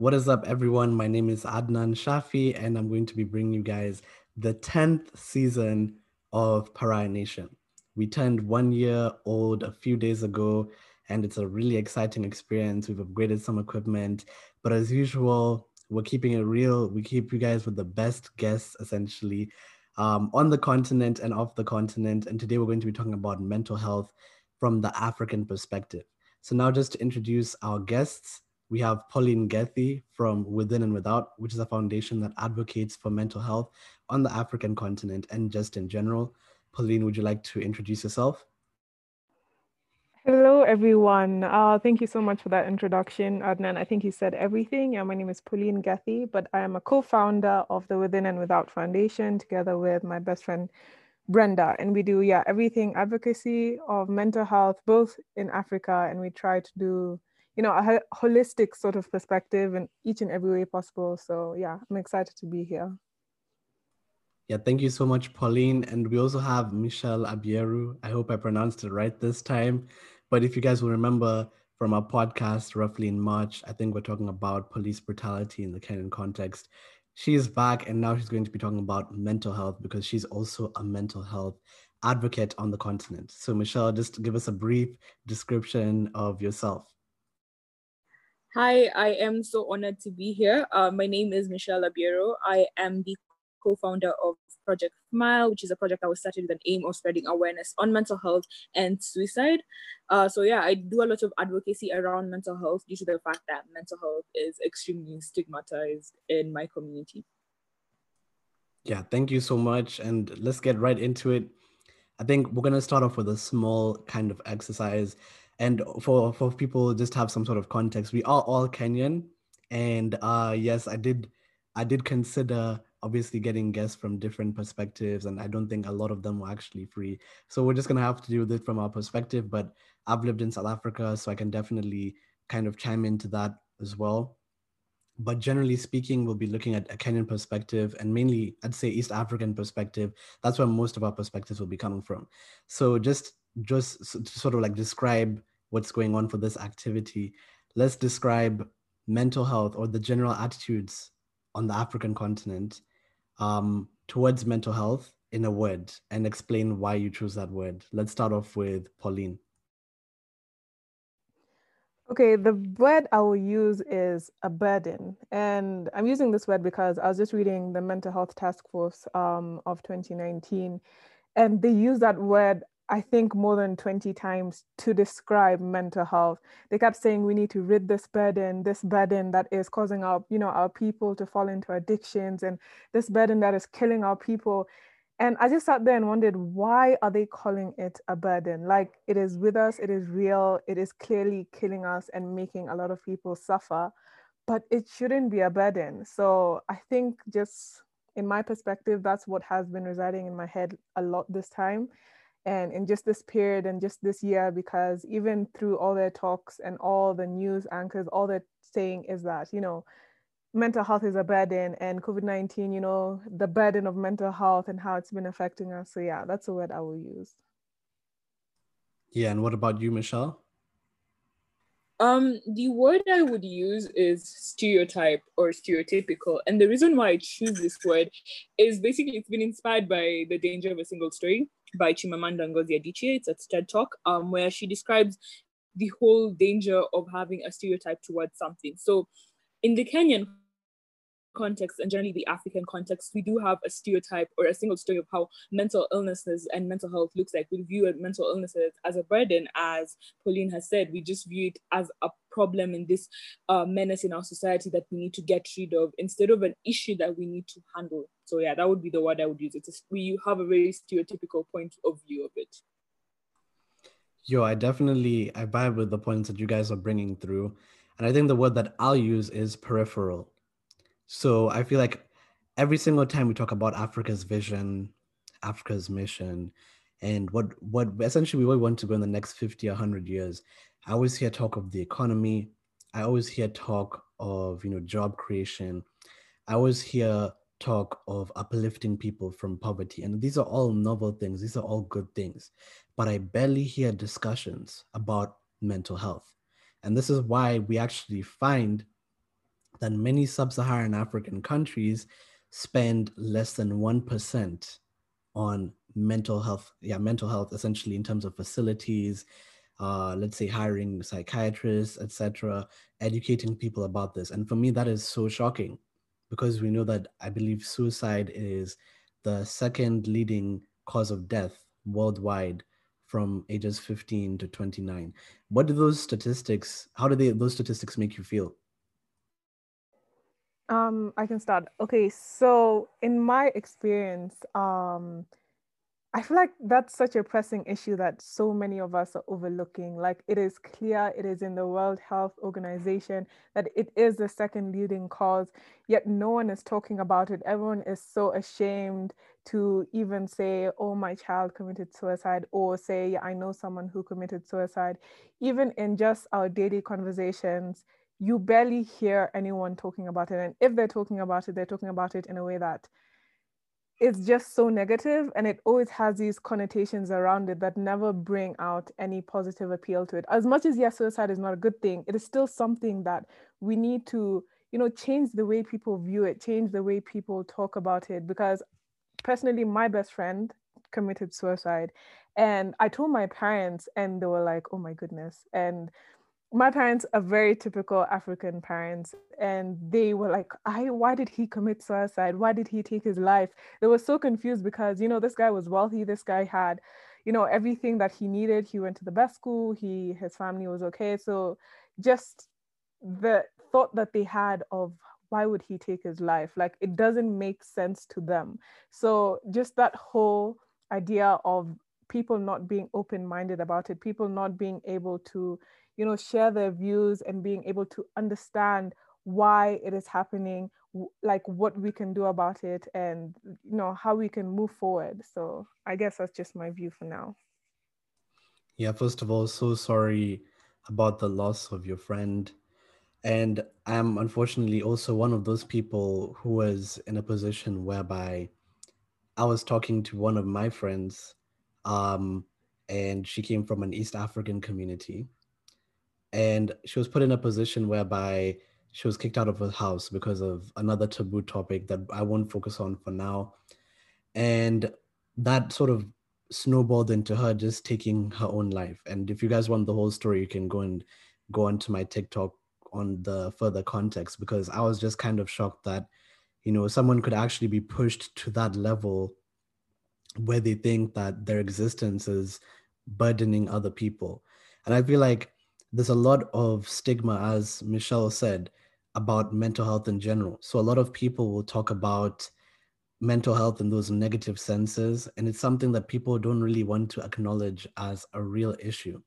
What is up, everyone? My name is Adnan Shafi, and I'm going to be bringing you guys the 10th season of Pariah Nation. We turned one year old a few days ago, and it's a really exciting experience. We've upgraded some equipment, but as usual, we're keeping it real. We keep you guys with the best guests, essentially, um, on the continent and off the continent. And today we're going to be talking about mental health from the African perspective. So, now just to introduce our guests, we have Pauline Gethy from Within and Without, which is a foundation that advocates for mental health on the African continent and just in general. Pauline, would you like to introduce yourself? Hello, everyone. Uh, thank you so much for that introduction, Adnan. I think you said everything. Yeah, my name is Pauline Gethy, but I am a co-founder of the Within and Without Foundation together with my best friend, Brenda. And we do, yeah, everything advocacy of mental health, both in Africa, and we try to do you know, a holistic sort of perspective in each and every way possible. So yeah, I'm excited to be here. Yeah, thank you so much, Pauline. And we also have Michelle Abieru. I hope I pronounced it right this time. But if you guys will remember from our podcast roughly in March, I think we're talking about police brutality in the Kenyan context. She's back and now she's going to be talking about mental health because she's also a mental health advocate on the continent. So, Michelle, just give us a brief description of yourself. Hi, I am so honored to be here. Uh, my name is Michelle Abiero. I am the co-founder of Project Smile, which is a project that was started with an aim of spreading awareness on mental health and suicide. Uh, so yeah, I do a lot of advocacy around mental health due to the fact that mental health is extremely stigmatized in my community. Yeah, thank you so much. And let's get right into it. I think we're going to start off with a small kind of exercise and for for people just have some sort of context we are all kenyan. And uh yes i did i did consider obviously getting guests from different perspectives and i don't think a lot of them were actually free. So we're just going to have to do this from our perspective but i've lived in south africa so i can definitely kind of chime into that as well. But generally speaking we'll be looking at a kenyan perspective and mainly i'd say east african perspective. That's where most of our perspectives will be coming from. So just just sort of like describe what's going on for this activity, let's describe mental health or the general attitudes on the African continent um, towards mental health in a word and explain why you chose that word. Let's start off with Pauline. Okay, the word I will use is a burden. And I'm using this word because I was just reading the Mental Health Task Force um, of 2019, and they use that word I think more than 20 times to describe mental health. They kept saying we need to rid this burden, this burden that is causing our, you know, our people to fall into addictions and this burden that is killing our people. And I just sat there and wondered why are they calling it a burden? Like it is with us, it is real, it is clearly killing us and making a lot of people suffer, but it shouldn't be a burden. So I think just in my perspective, that's what has been residing in my head a lot this time and in just this period and just this year because even through all their talks and all the news anchors all they're saying is that you know mental health is a burden and covid-19 you know the burden of mental health and how it's been affecting us. So yeah that's a word i will use. Yeah and what about you michelle? Um, the word I would use is stereotype or stereotypical. And the reason why I choose this word is basically it's been inspired by The Danger of a Single Story by Chimamanda Ngozi Adichie. It's a TED Talk um, where she describes the whole danger of having a stereotype towards something. So in the Kenyan context and generally the African context, we do have a stereotype or a single story of how mental illnesses and mental health looks like. We view mental illnesses as a burden, as Pauline has said. We just view it as a problem in this uh, menace in our society that we need to get rid of instead of an issue that we need to handle. So yeah, that would be the word I would use. It's we have a very stereotypical point of view of it. Yo, I definitely I vibe with the points that you guys are bringing through, and I think the word that I'll use is peripheral so I feel like every single time we talk about Africa's vision, Africa's mission, and what what essentially we want to go in the next 50 100 years, I always hear talk of the economy. I always hear talk of you know job creation. I always hear talk of uplifting people from poverty. And these are all novel things, these are all good things. But I barely hear discussions about mental health. And this is why we actually find that many sub-Saharan African countries spend less than 1% on mental health yeah mental health essentially in terms of facilities uh, let's say hiring psychiatrists etc educating people about this. And for me that is so shocking because we know that i believe suicide is the second leading cause of death worldwide from ages 15 to 29 what do those statistics how do they those statistics make you feel? Um i can start. Okay so in my experience um I feel like that's such a pressing issue that so many of us are overlooking. Like it is clear, it is in the World Health Organization that it is the second leading cause, yet no one is talking about it. Everyone is so ashamed to even say, oh, my child committed suicide, or say, I know someone who committed suicide. Even in just our daily conversations, you barely hear anyone talking about it. And if they're talking about it, they're talking about it in a way that it's just so negative and it always has these connotations around it that never bring out any positive appeal to it. As much as yes suicide is not a good thing it is still something that we need to you know change the way people view it change the way people talk about it because personally my best friend committed suicide and i told my parents and they were like oh my goodness and my parents are very typical African parents, and they were like, "I, why did he commit suicide? Why did he take his life?" They were so confused because you know this guy was wealthy. This guy had, you know, everything that he needed. He went to the best school. He, his family was okay. So, just the thought that they had of why would he take his life, like it doesn't make sense to them. So, just that whole idea of people not being open-minded about it, people not being able to you know, share their views and being able to understand why it is happening, like what we can do about it, and you know how we can move forward. So I guess that's just my view for now. Yeah, first of all, so sorry about the loss of your friend. And I'm unfortunately also one of those people who was in a position whereby I was talking to one of my friends, um, and she came from an East African community and she was put in a position whereby she was kicked out of her house because of another taboo topic that I won't focus on for now. And that sort of snowballed into her just taking her own life. And if you guys want the whole story, you can go and go onto my TikTok on the further context because I was just kind of shocked that, you know, someone could actually be pushed to that level where they think that their existence is burdening other people. And I feel like there's a lot of stigma, as Michelle said, about mental health in general. So a lot of people will talk about mental health in those negative senses, and it's something that people don't really want to acknowledge as a real issue.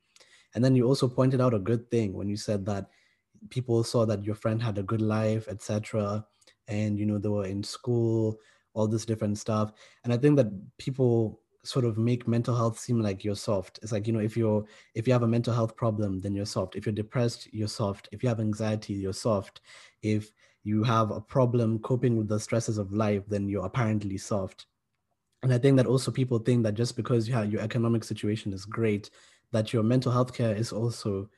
And then you also pointed out a good thing when you said that people saw that your friend had a good life, etc., and you know they were in school, all this different stuff. And I think that people sort of make mental health seem like you're soft. It's like, you know, if you're if you have a mental health problem, then you're soft. If you're depressed, you're soft. If you have anxiety, you're soft. If you have a problem coping with the stresses of life, then you're apparently soft. And I think that also people think that just because you have your economic situation is great, that your mental health care is also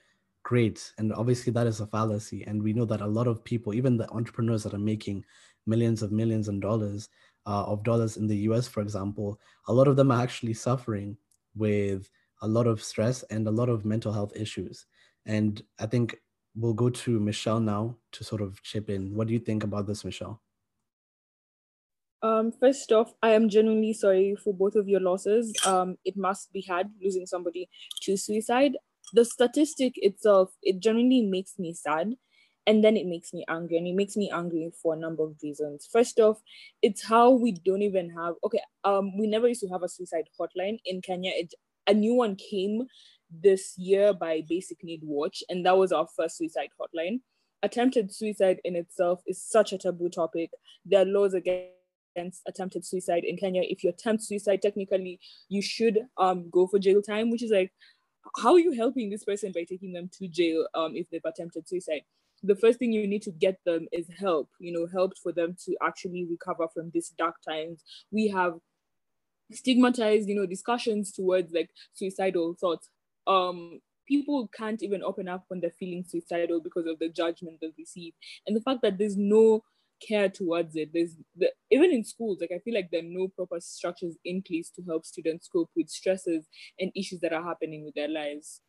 great. And obviously that is a fallacy. And we know that a lot of people, even the entrepreneurs that are making millions of millions of dollars, uh, of dollars in the US, for example, a lot of them are actually suffering with a lot of stress and a lot of mental health issues. And I think we'll go to Michelle now to sort of chip in. What do you think about this, Michelle? Um, first off, I am genuinely sorry for both of your losses. Um, it must be hard losing somebody to suicide. The statistic itself, it generally makes me sad and then it makes me angry and it makes me angry for a number of reasons. First off it's how we don't even have okay um we never used to have a suicide hotline in kenya. It, a new one came this year by basic need watch and that was our first suicide hotline. Attempted suicide in itself is such a taboo topic. There are laws against attempted suicide in kenya. If you attempt suicide technically you should um go for jail time which is like how are you helping this person by taking them to jail um if they've attempted suicide the first thing you need to get them is help you know help for them to actually recover from these dark times. We have stigmatized you know discussions towards like suicidal thoughts. Um people can't even open up when they're feeling suicidal because of the judgment they receive and the fact that there's no care towards it there's the, even in schools like i feel like there are no proper structures in place to help students cope with stresses and issues that are happening with their lives.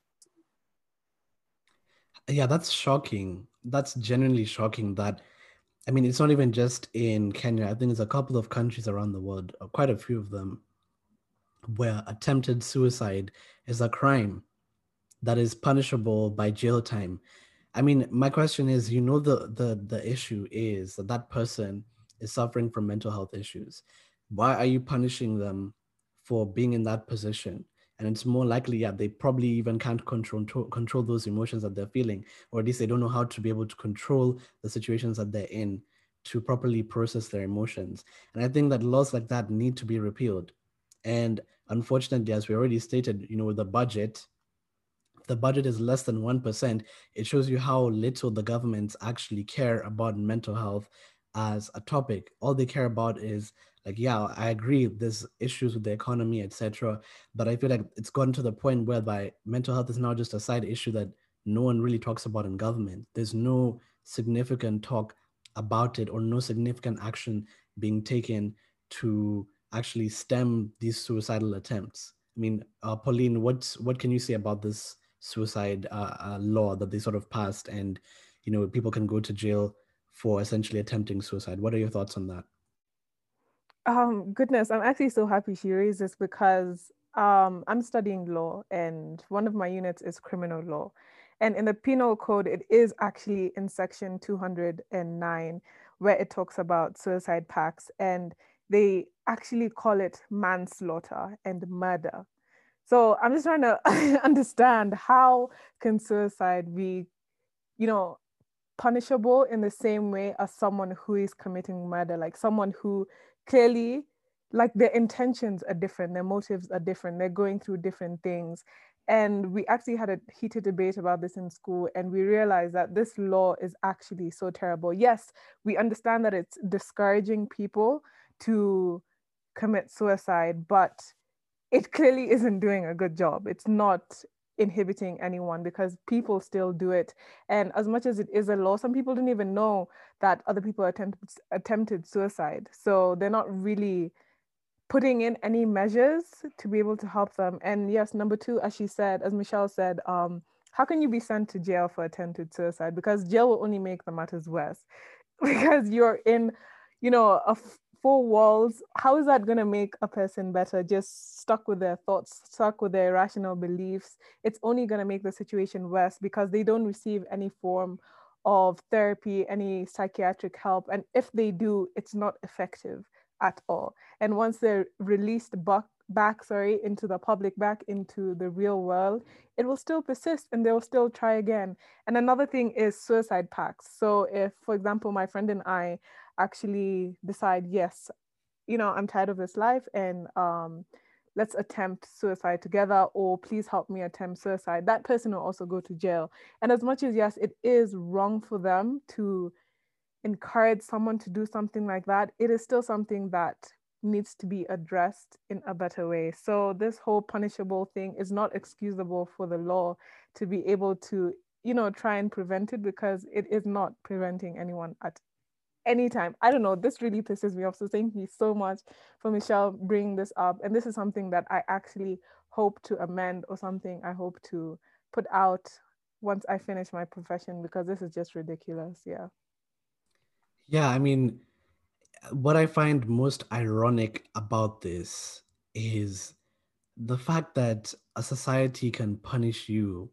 Yeah that's shocking that's genuinely shocking that i mean it's not even just in kenya i think it's a couple of countries around the world uh, quite a few of them where attempted suicide is a crime that is punishable by jail time. I mean, my question is, you know, the the the issue is that that person is suffering from mental health issues. Why are you punishing them for being in that position? And it's more likely, yeah, they probably even can't control control those emotions that they're feeling, or at least they don't know how to be able to control the situations that they're in to properly process their emotions. And I think that laws like that need to be repealed. And unfortunately, as we already stated, you know, the budget the budget is less than 1%, it shows you how little the governments actually care about mental health as a topic. All they care about is like, yeah, I agree, there's issues with the economy, etc. But I feel like it's gotten to the point whereby mental health is now just a side issue that no one really talks about in government. There's no significant talk about it or no significant action being taken to actually stem these suicidal attempts. I mean, uh, Pauline, what's what can you say about this suicide uh, uh, law that they sort of passed, and you know people can go to jail for essentially attempting suicide. What are your thoughts on that? Um, goodness, I'm actually so happy she raised this because um, I'm studying law, and one of my units is criminal law. And in the penal code, it is actually in section 209 where it talks about suicide pacts, and they actually call it manslaughter and murder. So I'm just trying to understand how can suicide be, you know, punishable in the same way as someone who is committing murder, like someone who clearly, like their intentions are different, their motives are different, they're going through different things. And we actually had a heated debate about this in school, and we realized that this law is actually so terrible. Yes, we understand that it's discouraging people to commit suicide, but it clearly isn't doing a good job. It's not inhibiting anyone because people still do it. And as much as it is a law, some people don't even know that other people attempted attempted suicide. So they're not really putting in any measures to be able to help them. And yes, number two, as she said, as Michelle said, um, how can you be sent to jail for attempted suicide? Because jail will only make the matters worse. because you're in, you know, a four walls how is that going to make a person better? Just stuck with their thoughts stuck with their irrational beliefs. It's only going to make the situation worse because they don't receive any form of therapy any psychiatric help. And if they do it's not effective at all. And once they're released back back sorry into the public back into the real world it will still persist and they'll still try again. And another thing is suicide pacts so if for example my friend and i actually decide, yes, you know, I'm tired of this life and um, let's attempt suicide together or please help me attempt suicide, that person will also go to jail. And as much as, yes, it is wrong for them to encourage someone to do something like that, it is still something that needs to be addressed in a better way. So this whole punishable thing is not excusable for the law to be able to, you know, try and prevent it because it is not preventing anyone at anytime. I don't know. This really pisses me off. So thank you so much for Michelle bringing this up. And this is something that I actually hope to amend or something I hope to put out once I finish my profession because this is just ridiculous. Yeah. Yeah. I mean, what I find most ironic about this is the fact that a society can punish you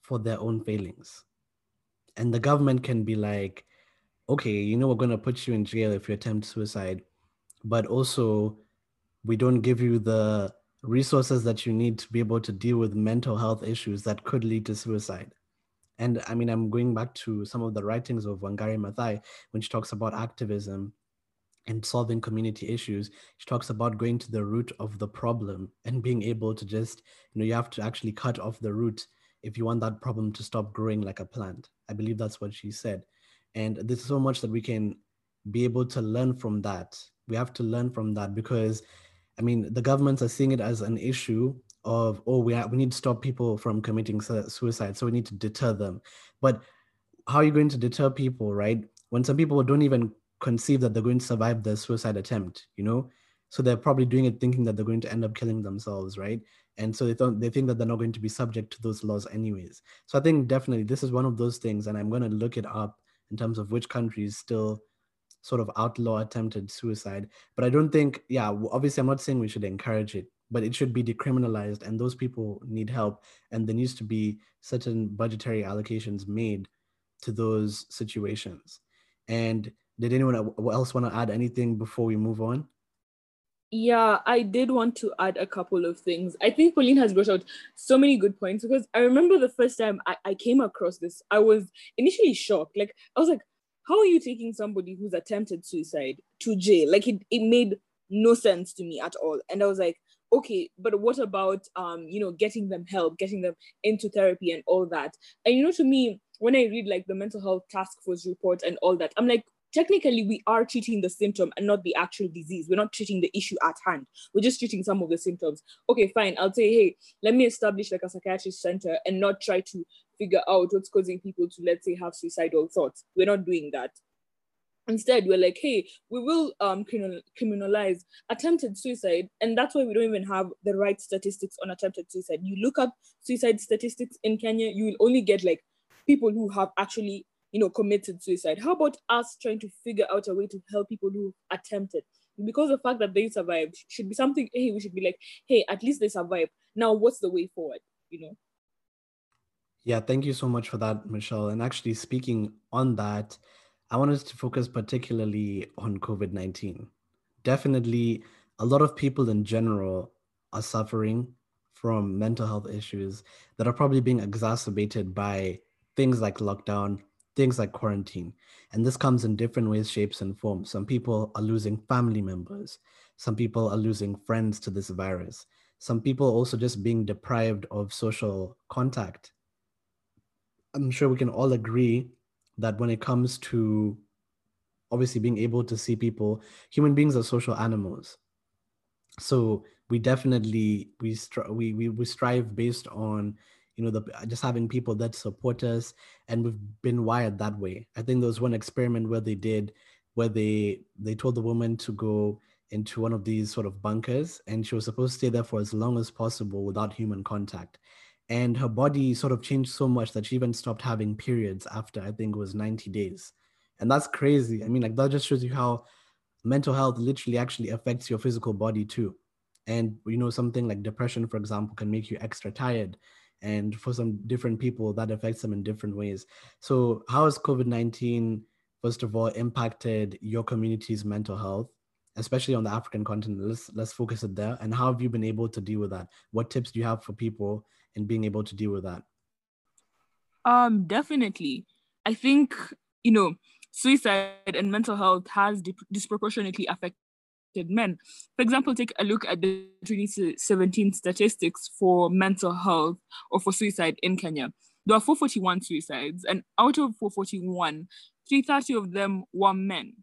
for their own failings. And the government can be like, okay, you know, we're going to put you in jail if you attempt suicide, but also we don't give you the resources that you need to be able to deal with mental health issues that could lead to suicide. And I mean, I'm going back to some of the writings of Wangari Maathai when she talks about activism and solving community issues. She talks about going to the root of the problem and being able to just, you know, you have to actually cut off the root if you want that problem to stop growing like a plant. I believe that's what she said. And there's so much that we can be able to learn from that. We have to learn from that because, I mean, the governments are seeing it as an issue of oh we we need to stop people from committing suicide so we need to deter them. But how are you going to deter people right? When some people don't even conceive that they're going to survive the suicide attempt you know? So they're probably doing it thinking that they're going to end up killing themselves right? And so they they think that they're not going to be subject to those laws anyways. So i think definitely this is one of those things and i'm going to look it up in terms of which countries still sort of outlaw attempted suicide. But i don't think yeah obviously i'm not saying we should encourage it but it should be decriminalized and those people need help. And there needs to be certain budgetary allocations made to those situations. And did anyone uh, else want to add anything before we move on yeah, I did want to add a couple of things. I think Pauline has brought out so many good points because I remember the first time I, I came across this, I was initially shocked. Like, I was like, how are you taking somebody who's attempted suicide to jail? Like, it, it made no sense to me at all. And I was like, okay, but what about, um, you know, getting them help, getting them into therapy and all that? And, you know, to me, when I read like the mental health task force report and all that, I'm like, technically we are treating the symptom and not the actual disease. We're not treating the issue at hand. We're just treating some of the symptoms. Okay, fine. I'll say, hey, let me establish like a psychiatrist center and not try to figure out what's causing people to, let's say, have suicidal thoughts. We're not doing that. Instead, we're like, hey, we will um, criminalize attempted suicide. And that's why we don't even have the right statistics on attempted suicide. You look up suicide statistics in Kenya, you will only get like people who have actually you know, committed suicide? How about us trying to figure out a way to help people who attempted? Because the fact that they survived should be something, hey, we should be like, hey, at least they survived. Now, what's the way forward? You know? Yeah, thank you so much for that, Michelle. And actually, speaking on that, I wanted to focus particularly on COVID 19. Definitely, a lot of people in general are suffering from mental health issues that are probably being exacerbated by things like lockdown, things like quarantine. And this comes in different ways, shapes, and forms. Some people are losing family members. Some people are losing friends to this virus. Some people also just being deprived of social contact. I'm sure we can all agree that when it comes to obviously being able to see people, human beings are social animals. So we definitely we stri- we, we we strive based on you know the just having people that support us and we've been wired that way. I think there was one experiment where they did where they they told the woman to go into one of these sort of bunkers and she was supposed to stay there for as long as possible without human contact. And her body sort of changed so much that she even stopped having periods after i think it was 90 days. And that's crazy. I mean like that just shows you how mental health literally actually affects your physical body too. And you know something like depression for example can make you extra tired and for some different people that affects them in different ways. So how has covid-19 first of all impacted your community's mental health especially on the african continent? Let's let's focus it there. And how have you been able to deal with that? What tips do you have for people in being able to deal with that? Um definitely. I think you know suicide and mental health has disproportionately affected men. For example, take a look at the 2017 statistics for mental health or for suicide in Kenya. There are 441 suicides, and out of 441, 330 of them were men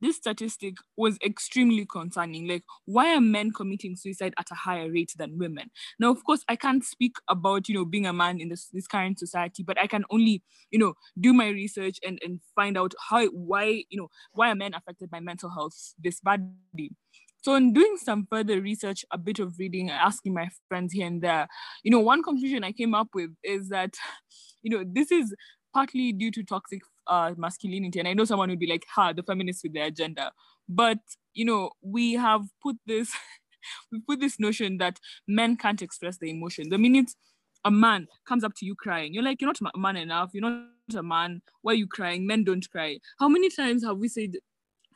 this statistic was extremely concerning. Like, why are men committing suicide at a higher rate than women? Now, of course, I can't speak about, you know, being a man in this, this current society, but I can only, you know, do my research and, and find out how, why, you know, why are men affected by mental health this badly. So, in doing some further research, a bit of reading, asking my friends here and there, you know, one conclusion I came up with is that, you know, this is partly due to toxic uh, masculinity. And I know someone would be like, ha, the feminists with their agenda. But, you know, we have put this, we put this notion that men can't express their emotion. The minute a man comes up to you crying, you're like, you're not man enough. You're not a man. Why are you crying? Men don't cry. How many times have we said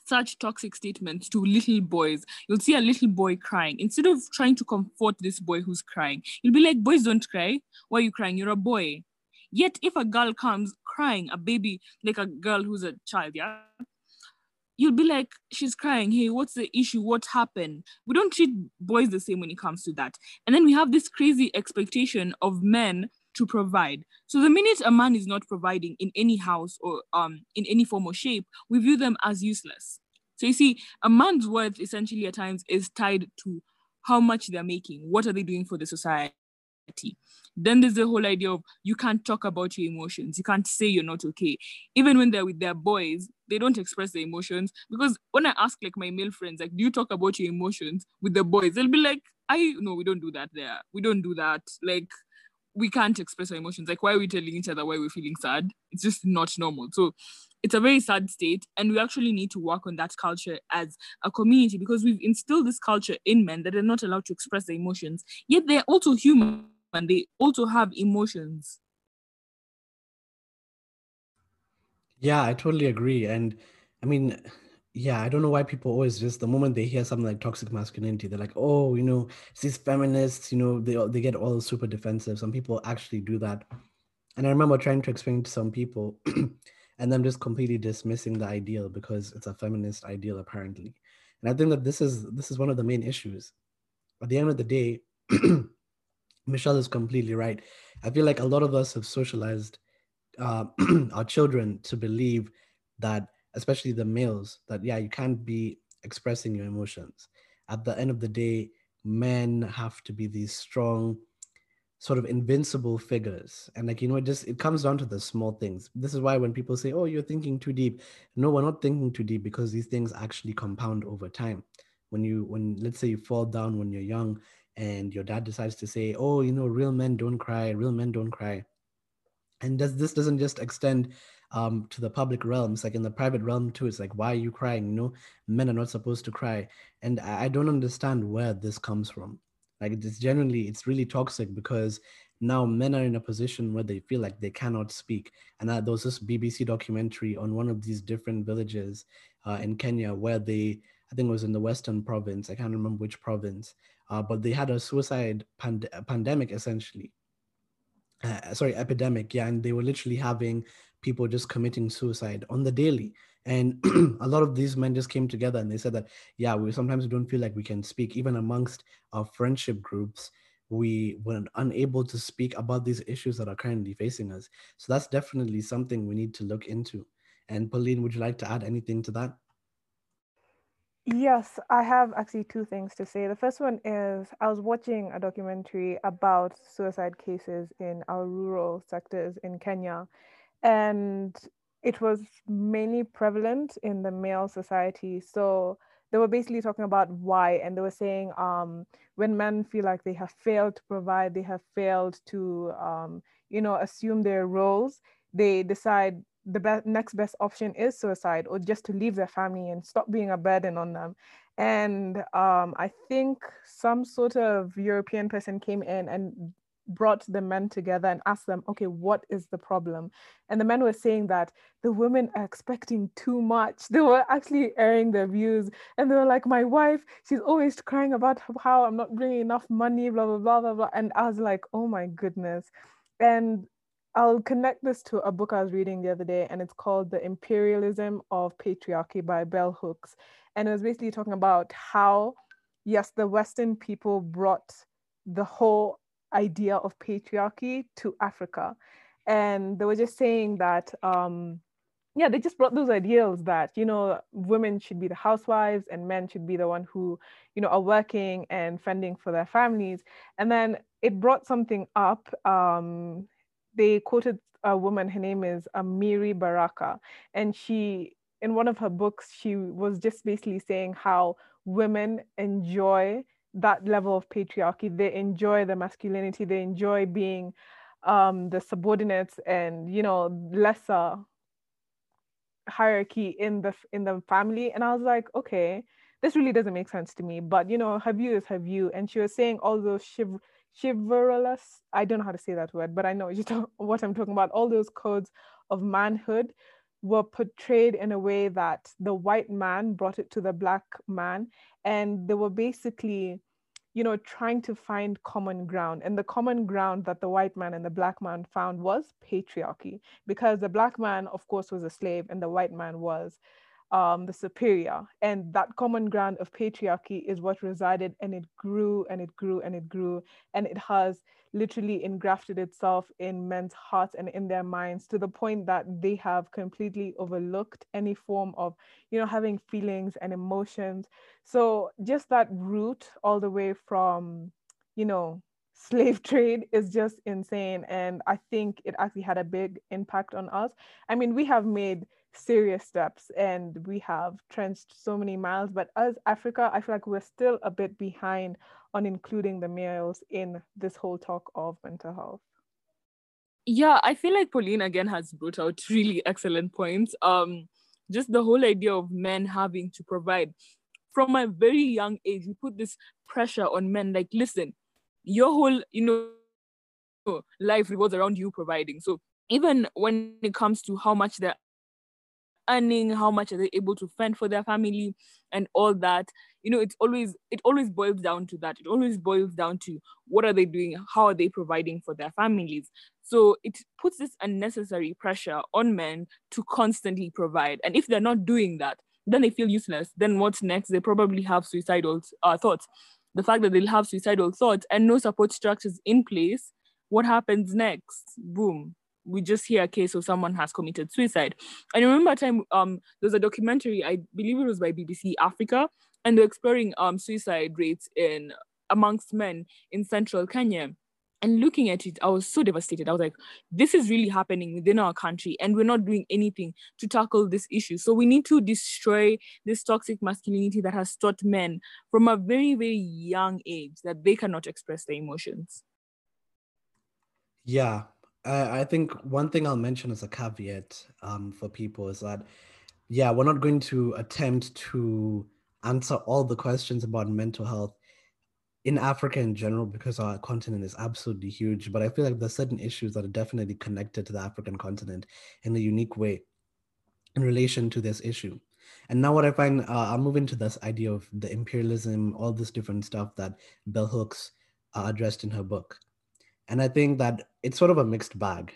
such toxic statements to little boys. You'll see a little boy crying. Instead of trying to comfort this boy who's crying, you'll be like, Boys don't cry. Why are you crying? You're a boy. Yet, if a girl comes crying, a baby, like a girl who's a child, yeah, you'll be like, she's crying. Hey, what's the issue? What happened? We don't treat boys the same when it comes to that. And then we have this crazy expectation of men to provide. So the minute a man is not providing in any house or um in any form or shape, we view them as useless. So you see, a man's worth essentially at times is tied to how much they're making, what are they doing for the society. Then there's the whole idea of you can't talk about your emotions. You can't say you're not okay. Even when they're with their boys, they don't express their emotions. Because when I ask like my male friends, like, do you talk about your emotions with the boys? They'll be like, I no, we don't do that there. We don't do that. Like we can't express our emotions. Like, why are we telling each other why we're feeling sad? It's just not normal. So it's a very sad state. And we actually need to work on that culture as a community because we've instilled this culture in men that they're not allowed to express their emotions. Yet they're also human and they also have emotions. Yeah, I totally agree. And I mean, yeah, I don't know why people always just the moment they hear something like toxic masculinity, they're like, oh, you know, it's these feminists, you know, they they get all super defensive. Some people actually do that. And I remember trying to explain to some people and them just completely dismissing the ideal because it's a feminist ideal apparently. And I think that this is this is one of the main issues. At the end of the day, Michelle is completely right. I feel like a lot of us have socialized uh, our children to believe that, especially the males, that yeah, you can't be expressing your emotions. At the end of the day, men have to be these strong, sort of invincible figures. And like, you know, it just it comes down to the small things. This is why when people say, Oh, you're thinking too deep. No, we're not thinking too deep because these things actually compound over time. When you when let's say you fall down when you're young and your dad decides to say, "Oh, you know, real men don't cry. Real men don't cry," and does this doesn't just extend um, to the public realms, like in the private realm too. It's like, why are you crying? You know, men are not supposed to cry, and I, I don't understand where this comes from. Like, it's generally, it's really toxic because now men are in a position where they feel like they cannot speak. And uh, there was this BBC documentary on one of these different villages uh, in Kenya where they, I think it was in the Western province, I can't remember which province, uh, but they had a suicide pand- pandemic essentially. Uh, sorry, epidemic, yeah, and they were literally having people just committing suicide on the daily. And a lot of these men just came together and they said that, yeah, we sometimes don't feel like we can speak, even amongst our friendship groups. We were unable to speak about these issues that are currently facing us. So that's definitely something we need to look into. And Pauline, would you like to add anything to that? Yes, I have actually two things to say. The first one is I was watching a documentary about suicide cases in our rural sectors in Kenya, and it was mainly prevalent in the male society. So they were basically talking about why, and they were saying um, when men feel like they have failed to provide, they have failed to, um, you know, assume their roles, they decide the be- next best option is suicide or just to leave their family and stop being a burden on them. And um, I think some sort of European person came in and brought the men together and asked them, okay, what is the problem? And the men were saying that the women are expecting too much. They were actually airing their views. And they were like, my wife, she's always crying about how I'm not bringing enough money, blah, blah, blah, blah, blah. And I was like, oh my goodness. And I'll connect this to a book I was reading the other day, and it's called The Imperialism of Patriarchy by Bell Hooks. And it was basically talking about how, yes, the Western people brought the whole idea of patriarchy to Africa. And they were just saying that, um, yeah, they just brought those ideals that, you know, women should be the housewives and men should be the one who, you know, are working and fending for their families. And then it brought something up um, they quoted a woman, her name is Amiri Baraka, and she, in one of her books, she was just basically saying how women enjoy that level of patriarchy. They enjoy the masculinity. They enjoy being um, the subordinates and you know lesser hierarchy in the in the family. And I was like, okay, this really doesn't make sense to me. But you know, her view is her view. And she was saying all those shiv- chivalrous i don't know how to say that word but i know what i'm talking about. All those codes of manhood were portrayed in a way that the white man brought it to the black man and they were basically you know trying to find common ground. And the common ground that the white man and the black man found was patriarchy because the black man of course was a slave and the white man was um, the superior. And that common ground of patriarchy is what resided and it grew and it grew and it grew. And it has literally engrafted itself in men's hearts and in their minds to the point that they have completely overlooked any form of, you know, having feelings and emotions. So just that root all the way from, you know, slave trade is just insane. And I think it actually had a big impact on us. I mean, we have made serious steps and we have trenched so many miles, but as Africa, I feel like we're still a bit behind on including the males in this whole talk of mental health. Yeah, I feel like Pauline again has brought out really excellent points. Um, just the whole idea of men having to provide from a very young age, we put this pressure on men like, listen, your whole, you know, life revolves around you providing. So even when it comes to how much they're earning, how much are they able to fend for their family and all that, you know, it's always it always boils down to that. It always boils down to what are they doing, how are they providing for their families. So it puts this unnecessary pressure on men to constantly provide. And if they're not doing that, then they feel useless. Then what's next? They probably have suicidal uh, thoughts the fact that they'll have suicidal thoughts and no support structures in place, what happens next? Boom. We just hear a case of someone has committed suicide. And I remember a time um there was a documentary, I believe it was by BBC Africa, and they're exploring um suicide rates in amongst men in central Kenya and looking at it, I was so devastated. I was like, this is really happening within our country, and we're not doing anything to tackle this issue. So we need to destroy this toxic masculinity that has taught men from a very, very young age that they cannot express their emotions. Yeah, I, I think one thing I'll mention as a caveat um, for people is that, yeah, we're not going to attempt to answer all the questions about mental health in Africa in general, because our continent is absolutely huge, but I feel like there's certain issues that are definitely connected to the African continent in a unique way in relation to this issue. And now, what I find, uh, I'll move into this idea of the imperialism, all this different stuff that Bell Hooks uh, addressed in her book. And I think that it's sort of a mixed bag.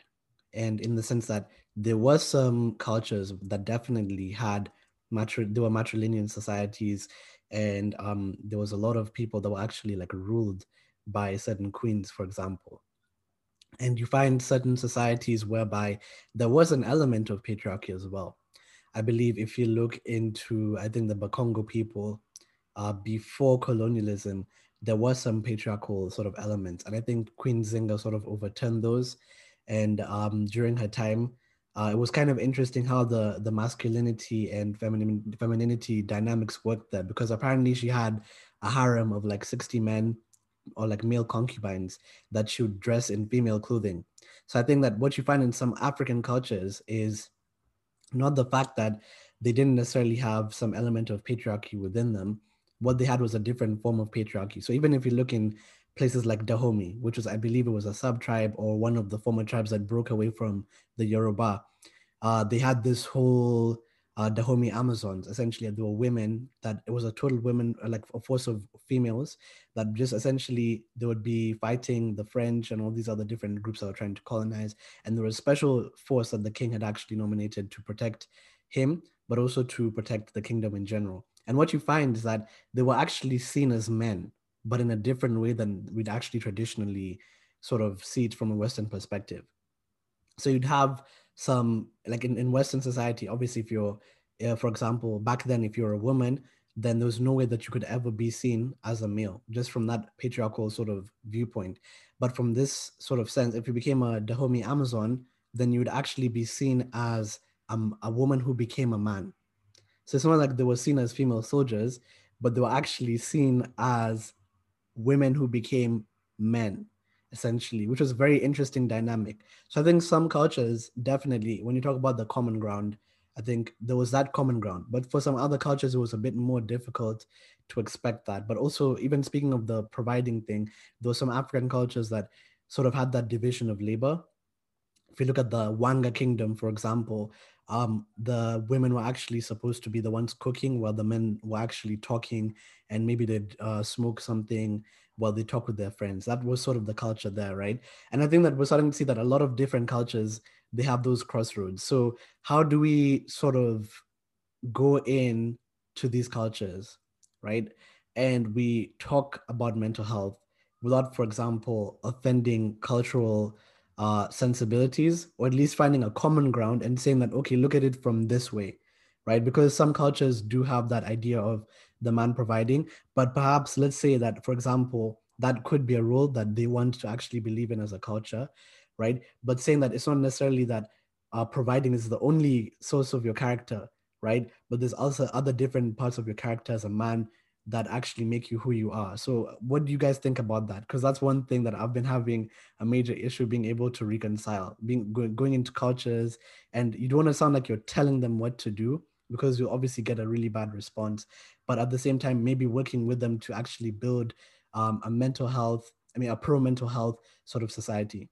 And in the sense that there was some cultures that definitely had matri- there were matrilineal societies and um, there was a lot of people that were actually like ruled by certain queens, for example. And you find certain societies whereby there was an element of patriarchy as well. I believe if you look into, I think the Bakongo people, uh, before colonialism, there was some patriarchal sort of elements. And I think Queen Zinga sort of overturned those. And um, during her time, uh, it was kind of interesting how the the masculinity and feminine femininity dynamics worked there because apparently she had a harem of like 60 men or like male concubines that she would dress in female clothing. So I think that what you find in some African cultures is not the fact that they didn't necessarily have some element of patriarchy within them. What they had was a different form of patriarchy. So even if you look in places like Dahomey, which was, I believe it was a sub tribe or one of the former tribes that broke away from the Yoruba. Uh, they had this whole uh, Dahomey Amazons. Essentially, there were women that it was a total women, uh, like a force of females that just essentially they would be fighting the French and all these other different groups that were trying to colonize. And there was a special force that the king had actually nominated to protect him, but also to protect the kingdom in general. And what you find is that they were actually seen as men but in a different way than we'd actually traditionally sort of see it from a Western perspective. So you'd have some, like in, in Western society, obviously, if you're, uh, for example, back then, if you're a woman, then there was no way that you could ever be seen as a male, just from that patriarchal sort of viewpoint. But from this sort of sense, if you became a Dahomey Amazon, then you would actually be seen as um, a woman who became a man. So it's not like they were seen as female soldiers, but they were actually seen as women who became men essentially which was very interesting dynamic. So i think some cultures definitely when you talk about the common ground i think there was that common ground. But for some other cultures it was a bit more difficult to expect that. But also even speaking of the providing thing there were some african cultures that sort of had that division of labor if you look at the wanga kingdom for example um, the women were actually supposed to be the ones cooking while the men were actually talking and maybe they'd uh, smoke something while they talk with their friends. That was sort of the culture there right? And i think that we're starting to see that a lot of different cultures they have those crossroads. So how do we sort of go in to these cultures, right? And we talk about mental health without, for example, offending cultural uh, sensibilities, or at least finding a common ground and saying that, okay, look at it from this way, right? Because some cultures do have that idea of the man providing, but perhaps let's say that, for example, that could be a role that they want to actually believe in as a culture, right? But saying that it's not necessarily that uh, providing is the only source of your character, right? But there's also other different parts of your character as a man that actually make you who you are. So, what do you guys think about that? Because that's one thing that I've been having a major issue being able to reconcile, being going, into cultures, and you don't want to sound like you're telling them what to do because you obviously get a really bad response. But at the same time, maybe working with them to actually build um, a mental health, I mean, a pro mental health sort of society.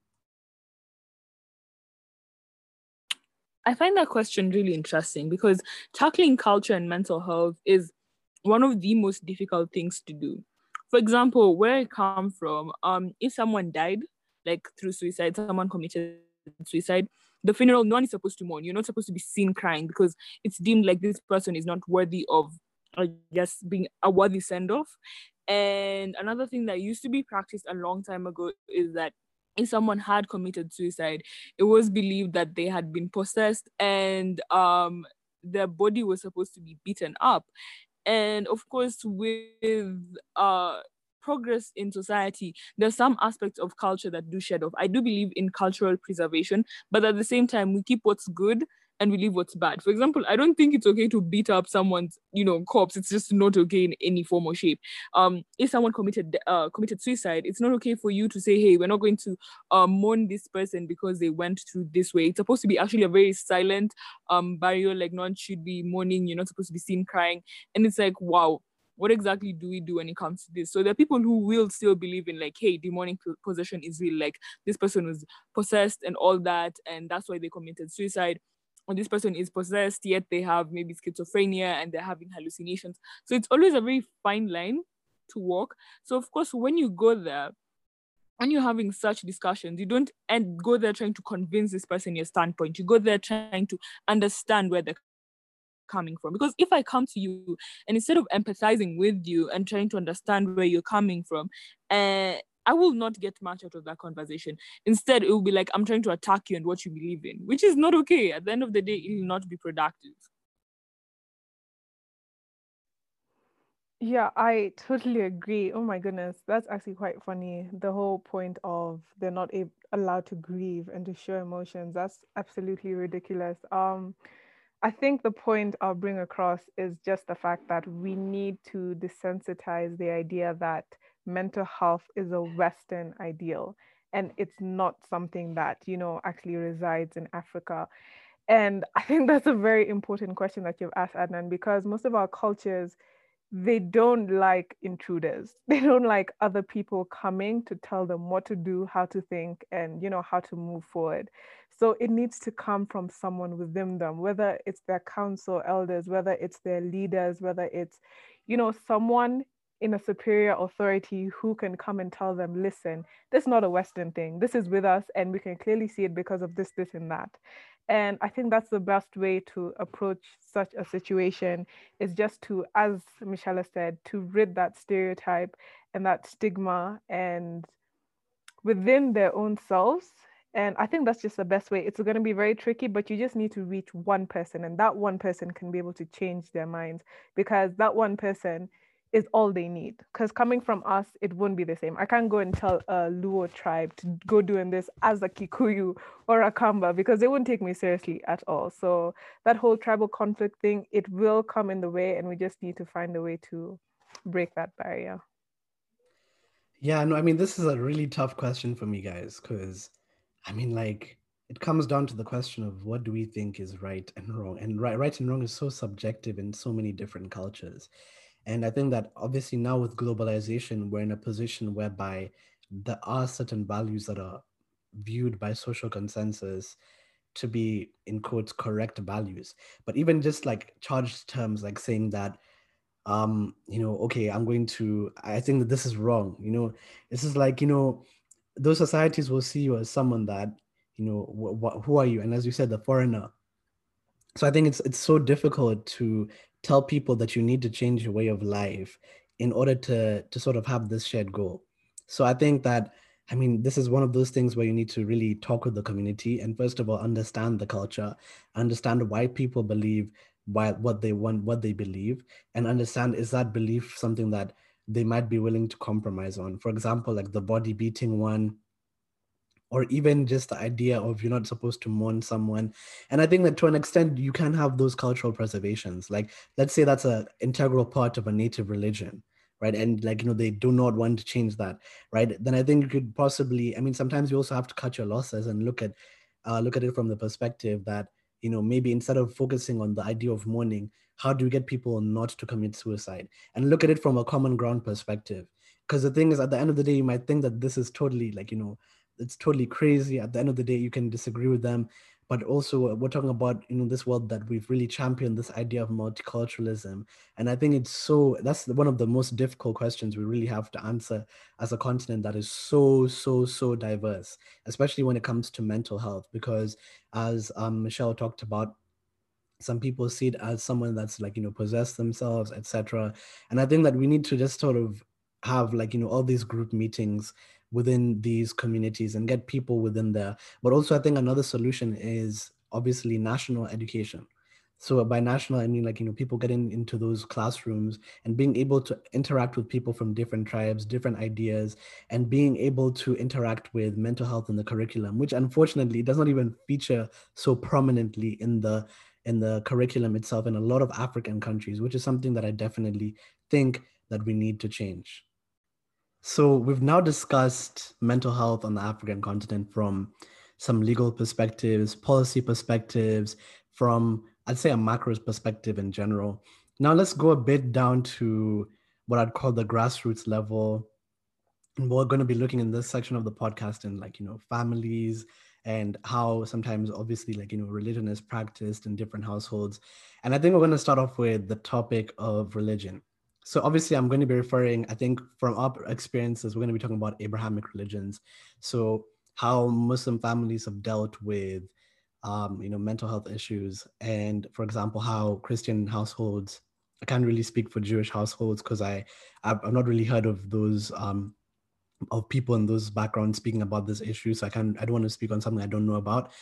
I find that question really interesting because tackling culture and mental health is one of the most difficult things to do. For example, where I come from, um, if someone died, like through suicide, someone committed suicide, the funeral, no one is supposed to mourn. You're not supposed to be seen crying because it's deemed like this person is not worthy of, I guess, being a worthy send off. And another thing that used to be practiced a long time ago is that if someone had committed suicide, it was believed that they had been possessed and um, their body was supposed to be beaten up. And of course, with uh, progress in society, there's some aspects of culture that do shed off. I do believe in cultural preservation, but at the same time, we keep what's good and we leave what's bad. For example, I don't think it's okay to beat up someone's, you know, corpse. It's just not okay in any form or shape. Um, if someone committed uh, committed suicide, it's not okay for you to say, "Hey, we're not going to uh, mourn this person because they went through this way." It's supposed to be actually a very silent um barrier. Like no one should be mourning. You're not supposed to be seen crying. And it's like, wow, what exactly do we do when it comes to this? So there are people who will still believe in like, hey, demonic possession is real. Like this person was possessed and all that, and that's why they committed suicide or this person is possessed, yet they have maybe schizophrenia and they're having hallucinations. So it's always a very fine line to walk. So of course, when you go there, when you're having such discussions, you don't and go there trying to convince this person your standpoint. You go there trying to understand where they're coming from. Because if I come to you and instead of empathizing with you and trying to understand where you're coming from, uh, I will not get much out of that conversation. Instead, it will be like I'm trying to attack you and what you believe in, which is not okay. At the end of the day, it will not be productive. Yeah, I totally agree. Oh my goodness, that's actually quite funny. The whole point of they're not a- allowed to grieve and to show emotions, that's absolutely ridiculous. Um, I think the point I'll bring across is just the fact that we need to desensitize the idea that mental health is a Western ideal and it's not something that, you know, actually resides in Africa. And I think that's a very important question that you've asked, Adnan, because most of our cultures, they don't like intruders. They don't like other people coming to tell them what to do, how to think, and you know how to move forward. So it needs to come from someone within them, whether it's their council elders, whether it's their leaders, whether it's, you know, someone in a superior authority who can come and tell them, listen, this is not a Western thing. This is with us, and we can clearly see it because of this, this, and that. And I think that's the best way to approach such a situation is just to, as Michelle said, to rid that stereotype and that stigma and within their own selves. And I think that's just the best way. It's going to be very tricky, but you just need to reach one person, and that one person can be able to change their minds because that one person is all they need. Because coming from us, it wouldn't be the same. I can't go and tell a Luo tribe to go doing this as a Kikuyu or a Kamba because they wouldn't take me seriously at all. So that whole tribal conflict thing, it will come in the way, and we just need to find a way to break that barrier. Yeah, no, I mean, this is a really tough question for me, guys, because I mean, like, it comes down to the question of what do we think is right and wrong, and right, right and wrong is so subjective in so many different cultures. And I think that obviously now with globalization, we're in a position whereby there are certain values that are viewed by social consensus to be in quotes correct values. But even just like charged terms like saying that um you know okay i'm going to i think that this is wrong you know? This is like you know those societies will see you as someone that you know wh- wh- who are you? And as you said the foreigner. So I think it's it's so difficult to tell people that you need to change your way of life in order to to sort of have this shared goal. So I think that I mean this is one of those things where you need to really talk with the community and first of all understand the culture, understand why people believe why what they want, what they believe, and understand is that belief something that they might be willing to compromise on. For example, like the body beating one, or even just the idea of you're not supposed to mourn someone. And i think that to an extent you can have those cultural preservations. Like let's say that's an integral part of a native religion right? And like you know they do not want to change that right? Then i think you could possibly i mean sometimes you also have to cut your losses and look at uh, look at it from the perspective that you know maybe instead of focusing on the idea of mourning how do you get people not to commit suicide? And look at it from a common ground perspective. Because the thing is at the end of the day you might think that this is totally like you know it's totally crazy. At the end of the day, you can disagree with them, but also we're talking about you know this world that we've really championed this idea of multiculturalism, and I think it's so that's one of the most difficult questions we really have to answer as a continent that is so so so diverse, especially when it comes to mental health, because as um, Michelle talked about some people see it as someone that's like you know possessed themselves etc and i think that we need to just sort of have like you know all these group meetings within these communities and get people within there. But also, I think another solution is obviously national education. So by national, I mean like, you know, people getting into those classrooms and being able to interact with people from different tribes, different ideas, and being able to interact with mental health in the curriculum, which unfortunately does not even feature so prominently in the in the curriculum itself in a lot of African countries, which is something that I definitely think that we need to change. So we've now discussed mental health on the African continent from some legal perspectives, policy perspectives, from I'd say a macro perspective in general. Now let's go a bit down to what I'd call the grassroots level. And we're going to be looking in this section of the podcast in like, you know, families and how sometimes obviously like, you know, religion is practiced in different households. And I think we're going to start off with the topic of religion. So obviously, I'm going to be referring, I think, from our experiences, we're going to be talking about Abrahamic religions. So how Muslim families have dealt with, um, you know, mental health issues, and for example, how Christian households. I can't really speak for Jewish households because I, I've, not really heard of those um, of people in those backgrounds speaking about this issue. So I can't, I don't want to speak on something I don't know about.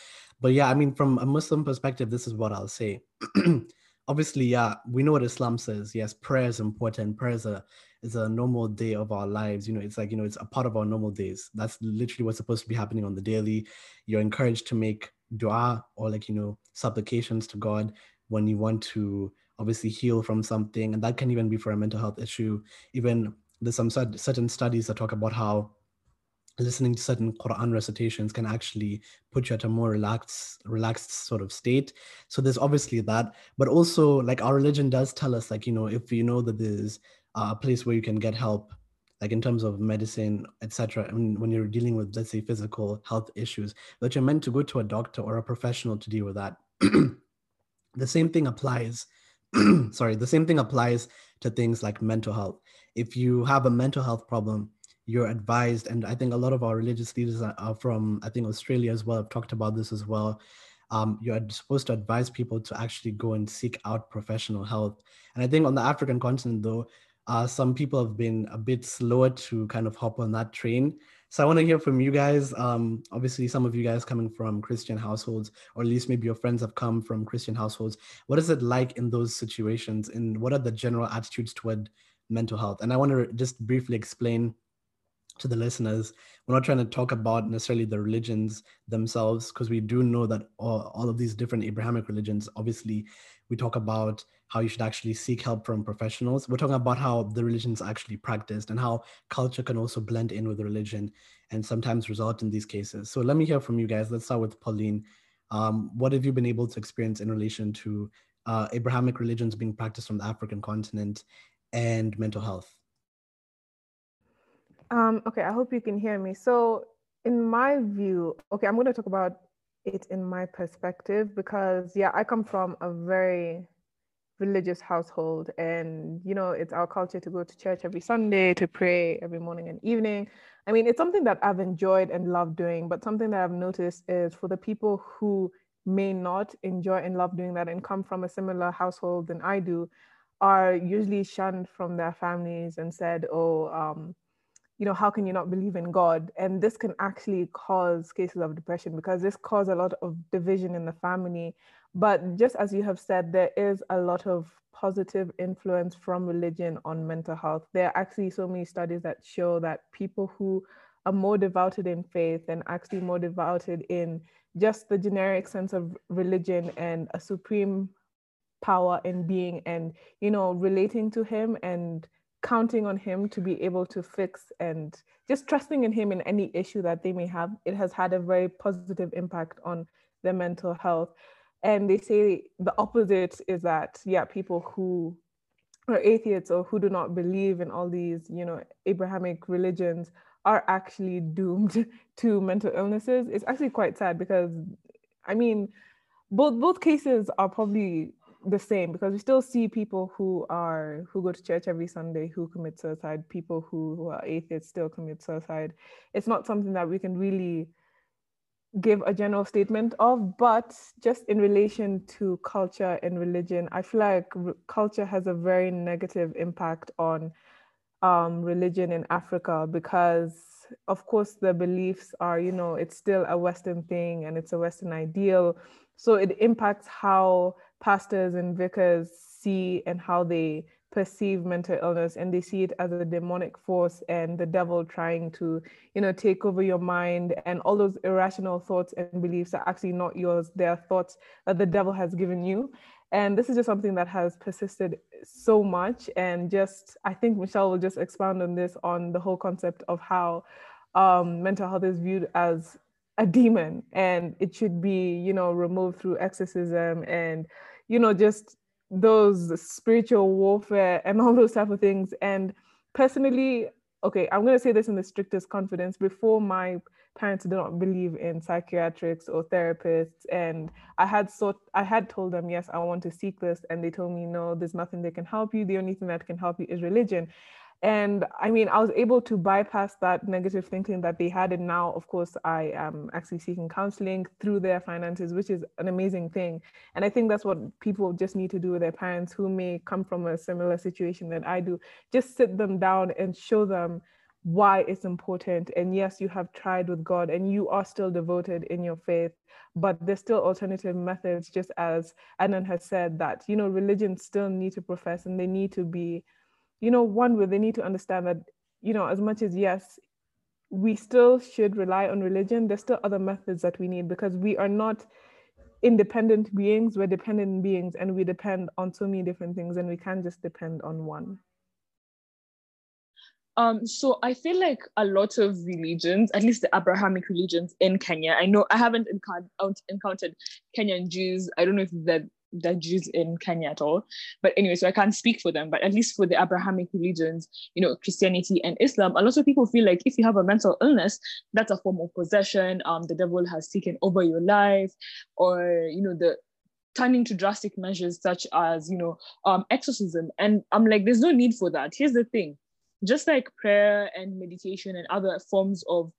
But yeah, I mean, from a Muslim perspective, this is what I'll say. obviously, yeah, we know what Islam says. Yes, prayer is important. Prayer is a is a normal day of our lives. You know, it's like you know, it's a part of our normal days. That's literally what's supposed to be happening on the daily. You're encouraged to make dua or like you know supplications to God when you want to obviously heal from something, and that can even be for a mental health issue. Even there's some certain studies that talk about how listening to certain Quran recitations can actually put you at a more relaxed, relaxed sort of state. So there's obviously that, but also like our religion does tell us, like you know, if you know that there's a place where you can get help, like in terms of medicine, etc. Mean, when you're dealing with let's say physical health issues, that you're meant to go to a doctor or a professional to deal with that. the same thing applies. sorry, the same thing applies to things like mental health. If you have a mental health problem, you're advised, and I think a lot of our religious leaders are from, I think Australia as well, have talked about this as well. Um, you're supposed to advise people to actually go and seek out professional help. And I think on the African continent, though, uh, some people have been a bit slower to kind of hop on that train. So I want to hear from you guys. Um, obviously, some of you guys coming from Christian households, or at least maybe your friends have come from Christian households. What is it like in those situations, and what are the general attitudes toward mental health? And I want to just briefly explain to the listeners we're not trying to talk about necessarily the religions themselves because we do know that all, all, of these different abrahamic religions obviously we talk about how you should actually seek help from professionals. We're talking about how the religions actually practiced and how culture can also blend in with religion and sometimes result in these cases. So let me hear from you guys. Let's start with pauline. Um, what have you been able to experience in relation to uh, abrahamic religions being practiced on the african continent and mental health um, okay, I hope you can hear me. So, in my view, okay, I'm going to talk about it in my perspective because, yeah, I come from a very religious household, and you know, it's our culture to go to church every Sunday, to pray every morning and evening. I mean, it's something that I've enjoyed and loved doing, but something that I've noticed is for the people who may not enjoy and love doing that and come from a similar household than I do are usually shunned from their families and said, oh, um, you know, how can you not believe in God? And this can actually cause cases of depression because this causes a lot of division in the family. But just as you have said, there is a lot of positive influence from religion on mental health. There are actually so many studies that show that people who are more devoted in faith and actually more devoted in just the generic sense of religion and a supreme power in being and you know relating to him and counting on him to be able to fix and just trusting in him in any issue that they may have it has had a very positive impact on their mental health. And they say the opposite is that yeah people who are atheists or who do not believe in all these you know abrahamic religions are actually doomed to mental illnesses. It's actually quite sad because i mean both both cases are probably the same because we still see people who are who go to church every sunday who commit suicide people who, who are atheists still commit suicide. It's not something that we can really give a general statement of but just in relation to culture and religion i feel like culture has a very negative impact on um, religion in africa because of course the beliefs are you know it's still a western thing and it's a western ideal. So it impacts how pastors and vicars see and how they perceive mental illness and they see it as a demonic force and the devil trying to you know take over your mind. And all those irrational thoughts and beliefs are actually not yours. They're thoughts that the devil has given you. And this is just something that has persisted so much. And just i think michelle will just expound on this on the whole concept of how um, mental health is viewed as a demon and it should be you know removed through exorcism and you know, just those spiritual warfare and all those type of things. And personally, okay, I'm going to say this in the strictest confidence. Before my parents did not believe in psychiatrists or therapists, and I had sought, I had told them, yes, I want to seek this, and they told me, no, there's nothing that can help you. The only thing that can help you is religion. And I mean, I was able to bypass that negative thinking that they had. And now, of course, I am actually seeking counseling through their finances, which is an amazing thing. And I think that's what people just need to do with their parents who may come from a similar situation that I do. Just sit them down and show them why it's important. And yes, you have tried with God and you are still devoted in your faith, but there's still alternative methods, just as Adnan has said, that, you know, religions still need to profess and they need to be you know, one where they need to understand that, you know, as much as yes, we still should rely on religion, there's still other methods that we need because we are not independent beings, we're dependent beings and we depend on so many different things and we can't just depend on one. Um, so I feel like a lot of religions, at least the Abrahamic religions in Kenya, I know I haven't encountered Kenyan Jews. I don't know if that the Jews in Kenya at all. But anyway, so I can't speak for them, but at least for the Abrahamic religions, you know, Christianity and Islam, a lot of people feel like if you have a mental illness, that's a form of possession. Um, the devil has taken over your life, or you know, the turning to drastic measures such as you know um, exorcism and i'm like there's no need for that here's the thing just like prayer and meditation and other forms of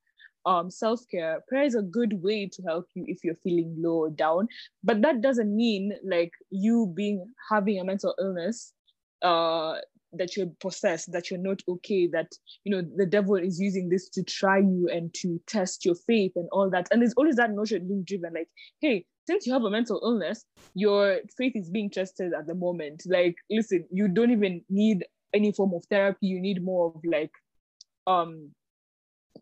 um, self-care prayer is a good way to help you if you're feeling low or down. But that doesn't mean like you being having a mental illness uh, that you're possessed that you're not okay that you know the devil is using this to try you and to test your faith and all that. And there's always that notion being driven like hey since you have a mental illness your faith is being tested at the moment. Like listen you don't even need any form of therapy. You need more of like um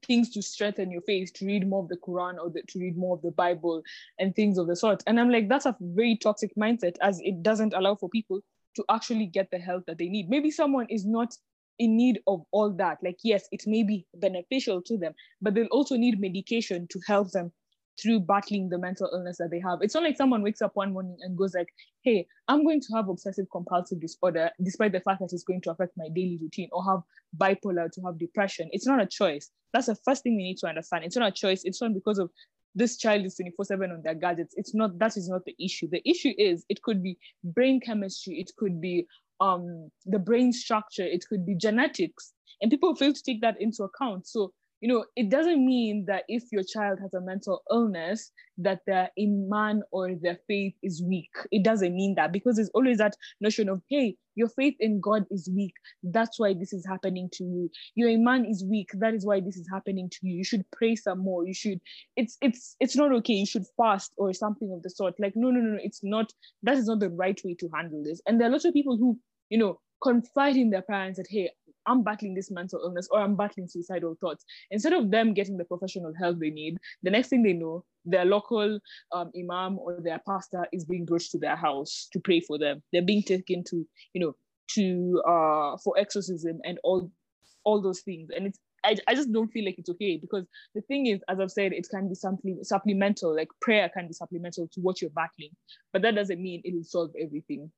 things to strengthen your faith, to read more of the Quran or the, to read more of the Bible and things of the sort. And I'm like, that's a very toxic mindset as it doesn't allow for people to actually get the help that they need. Maybe someone is not in need of all that. Like, yes, it may be beneficial to them, but they'll also need medication to help them through battling the mental illness that they have. It's not like someone wakes up one morning and goes like, hey, I'm going to have obsessive compulsive disorder, despite the fact that it's going to affect my daily routine, or have bipolar to have depression. It's not a choice. That's the first thing we need to understand. It's not a choice. It's not because of this child is 24-7 on their gadgets. It's not, that is not the issue. The issue is it could be brain chemistry, it could be um the brain structure, it could be genetics. And people fail to take that into account. So you know, it doesn't mean that if your child has a mental illness, that their iman or their faith is weak. It doesn't mean that because there's always that notion of, hey, your faith in God is weak. That's why this is happening to you. Your iman is weak. That is why this is happening to you. You should pray some more. You should, it's it's it's not okay. You should fast or something of the sort. Like, no, no, no, no. It's not, that is not the right way to handle this. And there are lots of people who, you know, confide in their parents that, hey, I'm battling this mental illness or I'm battling suicidal thoughts. Instead of them getting the professional help they need, the next thing they know, their local um, imam or their pastor is being brought to their house to pray for them. They're being taken to, you know, to uh for exorcism and all all those things. And it's I, I just don't feel like it's okay because the thing is, as I've said, it can be something supplemental, like prayer can be supplemental to what you're battling, but that doesn't mean it will solve everything.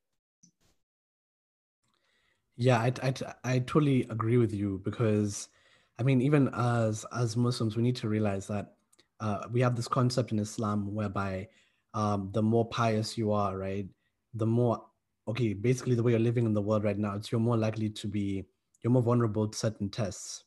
Yeah, I, I, I totally agree with you because, I mean, even as as Muslims, we need to realize that uh, we have this concept in Islam whereby um, the more pious you are, right, the more okay, basically the way you're living in the world right now, it's you're more likely to be you're more vulnerable to certain tests.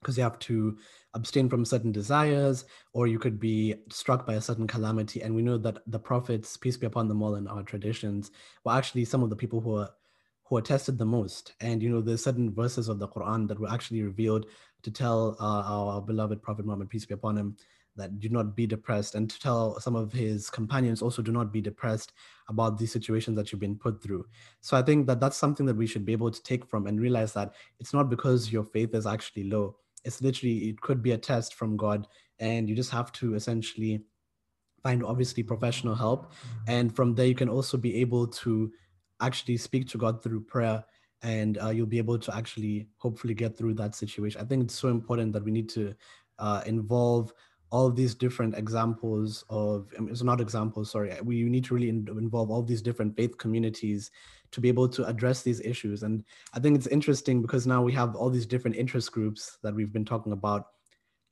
Because you have to abstain from certain desires or you could be struck by a certain calamity. And we know that the prophets peace be upon them all in our traditions were actually some of the people who are who are tested the most. And you know, there's certain verses of the Quran that were actually revealed to tell uh, our beloved Prophet Muhammad, peace be upon him, that do not be depressed, and to tell some of his companions also do not be depressed about these situations that you've been put through. So I think that that's something that we should be able to take from and realize that it's not because your faith is actually low. It's literally, it could be a test from God, and you just have to essentially find obviously professional help. And from there, you can also be able to actually speak to God through prayer and uh, you'll be able to actually hopefully get through that situation. I think it's so important that we need to uh, involve all these different examples of it's not examples sorry we need to really in, involve all these different faith communities to be able to address these issues and i think it's interesting because now we have all these different interest groups that we've been talking about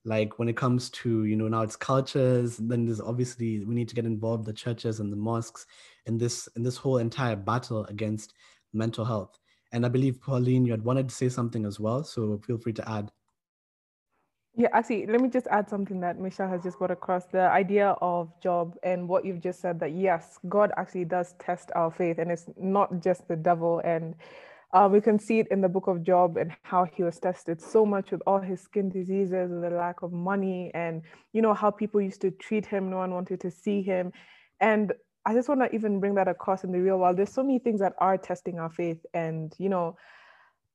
like when it comes to you know now it's cultures then there's obviously we need to get involved the churches and the mosques in this in this whole entire battle against mental health. And I believe Pauline, you had wanted to say something as well, so feel free to add. Yeah, actually, let me just add something that Michelle has just brought across the idea of Job and what you've just said that yes, God actually does test our faith, and it's not just the devil. And uh, we can see it in the book of Job and how he was tested so much with all his skin diseases, and the lack of money, and you know how people used to treat him. No one wanted to see him, and I just want to even bring that across in the real world. There's so many things that are testing our faith. And, you know,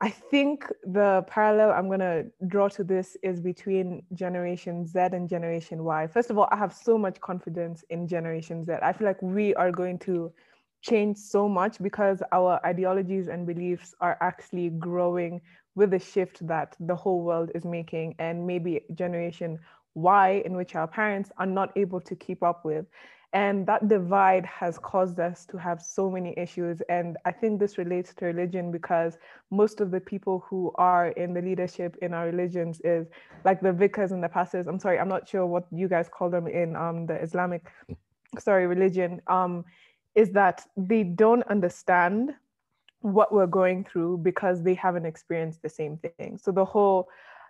I think the parallel I'm to draw to this is between Generation Z and Generation Y. First of all, I have so much confidence in Generation Z. I feel like we are going to change so much because our ideologies and beliefs are actually growing with the shift that the whole world is making. And maybe Generation Y, in which our parents are not able to keep up with. And that divide has caused us to have so many issues. And I think this relates to religion because most of the people who are in the leadership in our religions is like the vicars and the pastors. I'm sorry, I'm not sure what you guys call them in um, the Islamic, sorry, religion, um, is that they don't understand what we're going through because they haven't experienced the same thing. So the whole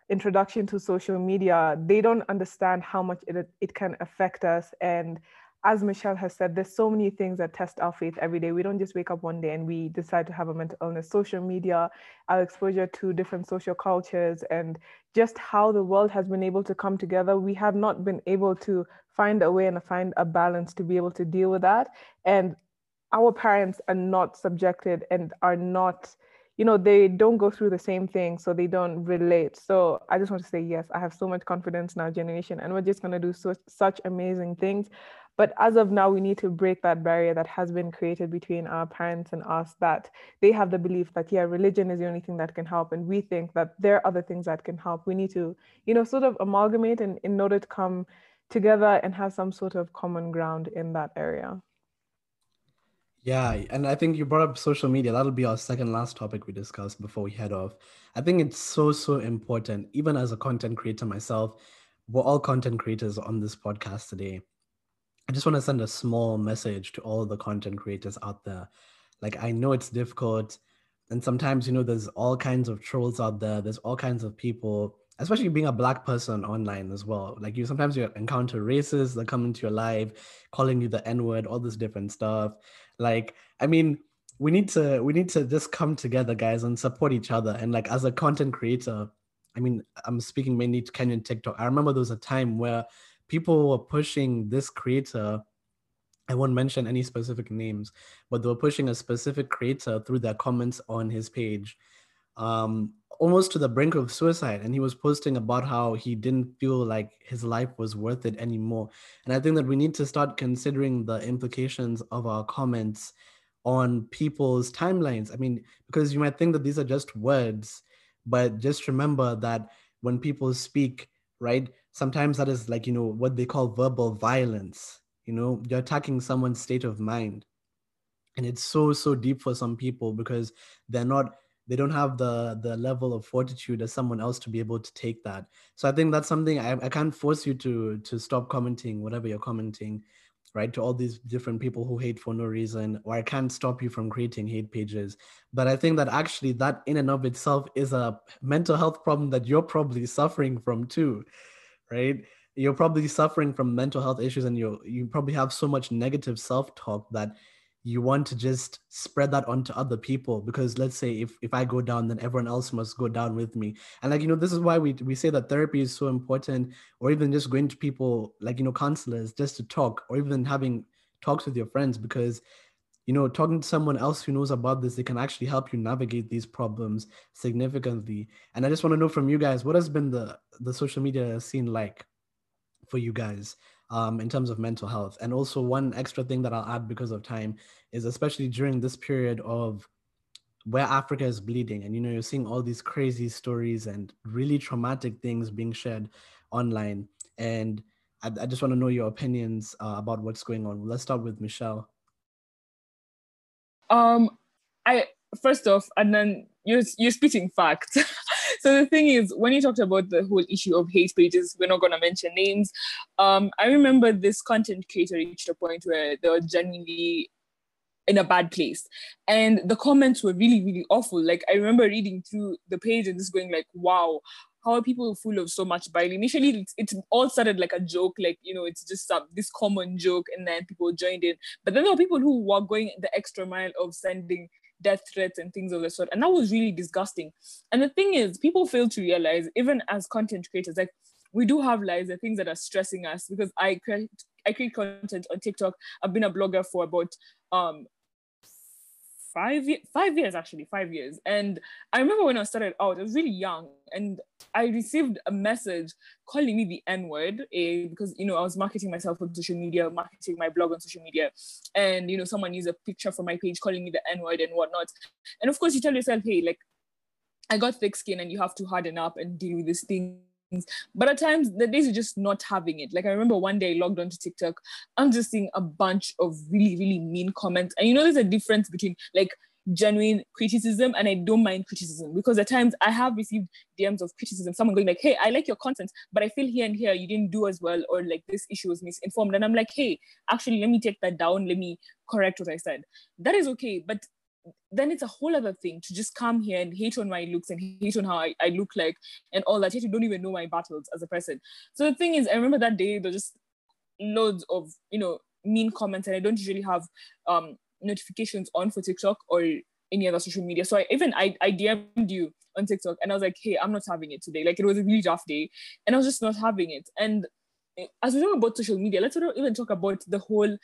introduction to social media, they don't understand how much it, it can affect us and as Michelle has said, there's so many things that test our faith every day. We don't just wake up one day and we decide to have a mental illness. Social media, our exposure to different social cultures, and just how the world has been able to come together, we have not been able to find a way and find a balance to be able to deal with that. And our parents are not subjected and are not you know they don't go through the same thing so they don't relate so i just want to say yes i have so much confidence in our generation and we're just going to do so, such amazing things but as of now, we need to break that barrier that has been created between our parents and us that they have the belief that, yeah, religion is the only thing that can help. And we think that there are other things that can help. We need to, you know, sort of amalgamate and in order to come together and have some sort of common ground in that area. Yeah, and I think you brought up social media. That'll be our second last topic we discuss before we head off. I think it's so, so important, even as a content creator myself. We're all content creators on this podcast today. I just want to send a small message to all the content creators out there. Like, I know it's difficult. And sometimes, you know, there's all kinds of trolls out there, there's all kinds of people especially being a black person online as well. Like you sometimes you encounter racists that come into your life, calling you the N-word, all this different stuff. Like, I mean, we need to we need to just come together, guys, and support each other. And like as a content creator, I mean, I'm speaking mainly to Kenyan TikTok. I remember there was a time where people were pushing this creator. I won't mention any specific names, but they were pushing a specific creator through their comments on his page. Um, almost to the brink of suicide and he was posting about how he didn't feel like his life was worth it anymore and i think that we need to start considering the implications of our comments on people's timelines i mean because you might think that these are just words but just remember that when people speak right sometimes that is like you know what they call verbal violence. You know you're attacking someone's state of mind. And it's so so deep for some people because they're not they don't have the the level of fortitude as someone else to be able to take that. So i think that's something i, I can't force you to to stop commenting whatever you're commenting right to all these different people who hate for no reason or i can't stop you from creating hate pages. But i think that actually that in and of itself is a mental health problem that you're probably suffering from too right? You're probably suffering from mental health issues and you you probably have so much negative self-talk that you want to just spread that onto other people. Because let's say if, if i go down then everyone else must go down with me. And like you know this is why we, we say that therapy is so important or even just going to people like you know counselors just to talk or even having talks with your friends. Because you know talking to someone else who knows about this they can actually help you navigate these problems significantly and i just want to know from you guys what has been the the social media scene like for you guys um, in terms of mental health. And also, one extra thing that I'll add because of time is especially during this period of where Africa is bleeding, and you know, you're seeing all these crazy stories and really traumatic things being shared online. And I, I just want to know your opinions uh, about what's going on. Let's start with Michelle. Um, I first off, Adnan you're you're spitting facts. so the thing is, when you talked about the whole issue of hate pages, we're not gonna mention names. Um, I remember this content creator reached a point where they were genuinely in a bad place, and the comments were really, really awful. Like I remember reading through the page and just going like, "Wow." How are people full of so much bile? Initially, it's, it all started like a joke, like you know, it's just uh, this common joke, and then people joined in. But then there were people who were going the extra mile of sending death threats and things of the sort. And that was really disgusting. And the thing is, people fail to realize, even as content creators, like we do have lives, the things that are stressing us because I create I create content on TikTok. I've been a blogger for about um five five years actually five years. And i remember when i started out i was really young and i received a message calling me the n word eh, because you know i was marketing myself on social media marketing my blog on social media. And you know someone used a picture from my page calling me the n word and whatnot. And of course you tell yourself hey like i got thick skin and you have to harden up and deal with this thing but at times, the days are just not having it. Like I remember one day I logged onto TikTok, I'm just seeing a bunch of really, really mean comments. And you know, there's a difference between like genuine criticism and I don't mind criticism because at times I have received DMs of criticism, someone going like, hey, I like your content, but I feel here and here you didn't do as well, or like this issue was misinformed. And I'm like, hey, actually, let me take that down. Let me correct what I said. That is okay. But then it's a whole other thing to just come here and hate on my looks and hate on how I, I look like and all that. Yet you don't even know my battles as a person. So the thing is, I remember that day there just loads of you know mean comments, and I don't usually have um notifications on for TikTok or any other social media. So I even I, I DM'd you on TikTok and I was like, hey, I'm not having it today. Like it was a really rough day, and I was just not having it. And eh, as we talk about social media, let's not even talk about the whole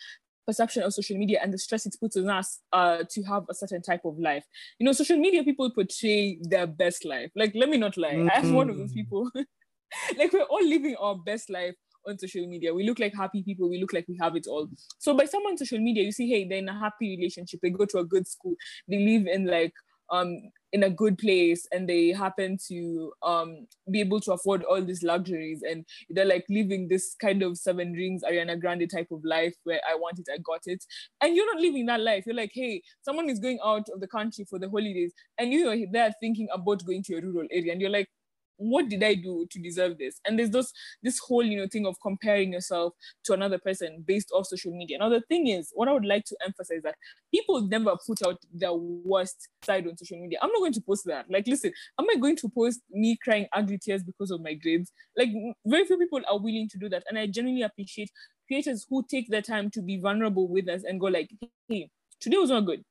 perception of social media and the stress it puts on us uh, to have a certain type of life. You know, social media people portray their best life. Like, let me not lie, mm-hmm. I'm one of those mm-hmm. people. like, we're all living our best life on social media. We look like happy people. We look like we have it all. So by someone on social media, you see, hey, they're in a happy relationship. They go to a good school. They live in like um in a good place and they happen to um be able to afford all these luxuries and they're like living this kind of seven rings ariana grande type of life where i want it i got it. And you're not living that life. You're like hey someone is going out of the country for the holidays and you're there thinking about going to a rural area and you're like what did I do to deserve this? And there's this this whole you know thing of comparing yourself to another person based off social media. Now the thing is, what I would like to emphasize that people never put out their worst side on social media. I'm not going to post that. Like, listen, am I going to post me crying ugly tears because of my grades? Like, very few people are willing to do that, and I genuinely appreciate creators who take the time to be vulnerable with us and go like, hey, today was not good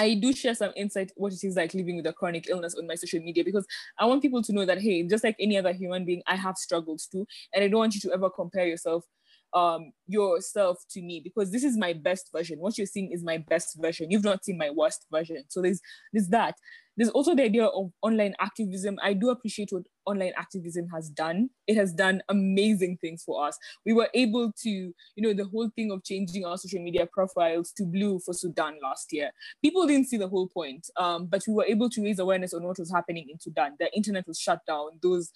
I do share some insight what it is like living with a chronic illness on my social media because I want people to know that hey, just like any other human being, I have struggles too, and I don't want you to ever compare yourself um yourself to me because this is my best version. What you're seeing is my best version. You've not seen my worst version. So there's there's that there's also the idea of online activism. I do appreciate what online activism has done. It has done amazing things for us. We were able to you know the whole thing of changing our social media profiles to blue for sudan last year. People didn't see the whole point um, but we were able to raise awareness on what was happening in sudan. The internet was shut down. Those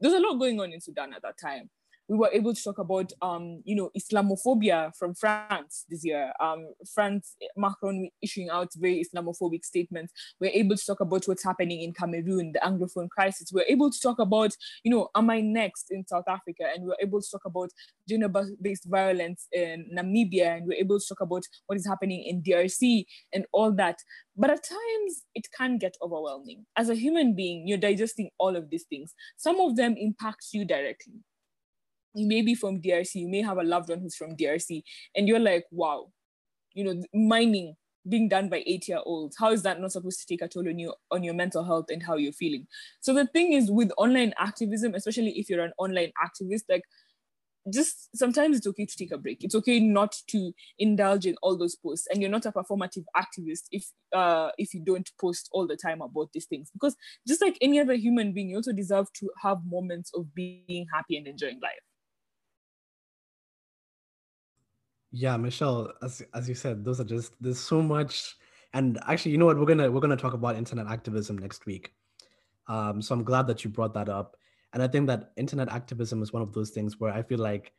there's a lot going on in sudan at that time we were able to talk about, um, you know, Islamophobia from France this year. Um, France, Macron issuing out very Islamophobic statements. We're able to talk about what's happening in Cameroon, the Anglophone crisis. We're able to talk about, you know, am I next in South Africa? And we're able to talk about gender-based violence in Namibia. And we're able to talk about what is happening in DRC and all that. But at times it can get overwhelming. As a human being, you're digesting all of these things. Some of them impact you directly you may be from DRC, you may have a loved one who's from DRC, and you're like, wow, you know, mining being done by eight year olds how is that not supposed to take a toll on you on your mental health and how you're feeling? So the thing is with online activism especially if you're an online activist like just sometimes it's okay to take a break. It's okay not to indulge in all those posts and you're not a performative activist if uh if you don't post all the time about these things because just like any other human being you also deserve to have moments of being happy and enjoying life Yeah, Michelle, as as you said, those are just there's so much. And actually, you know what? We're gonna we're gonna talk about internet activism next week. Um, so I'm glad that you brought that up. And I think that internet activism is one of those things where I feel like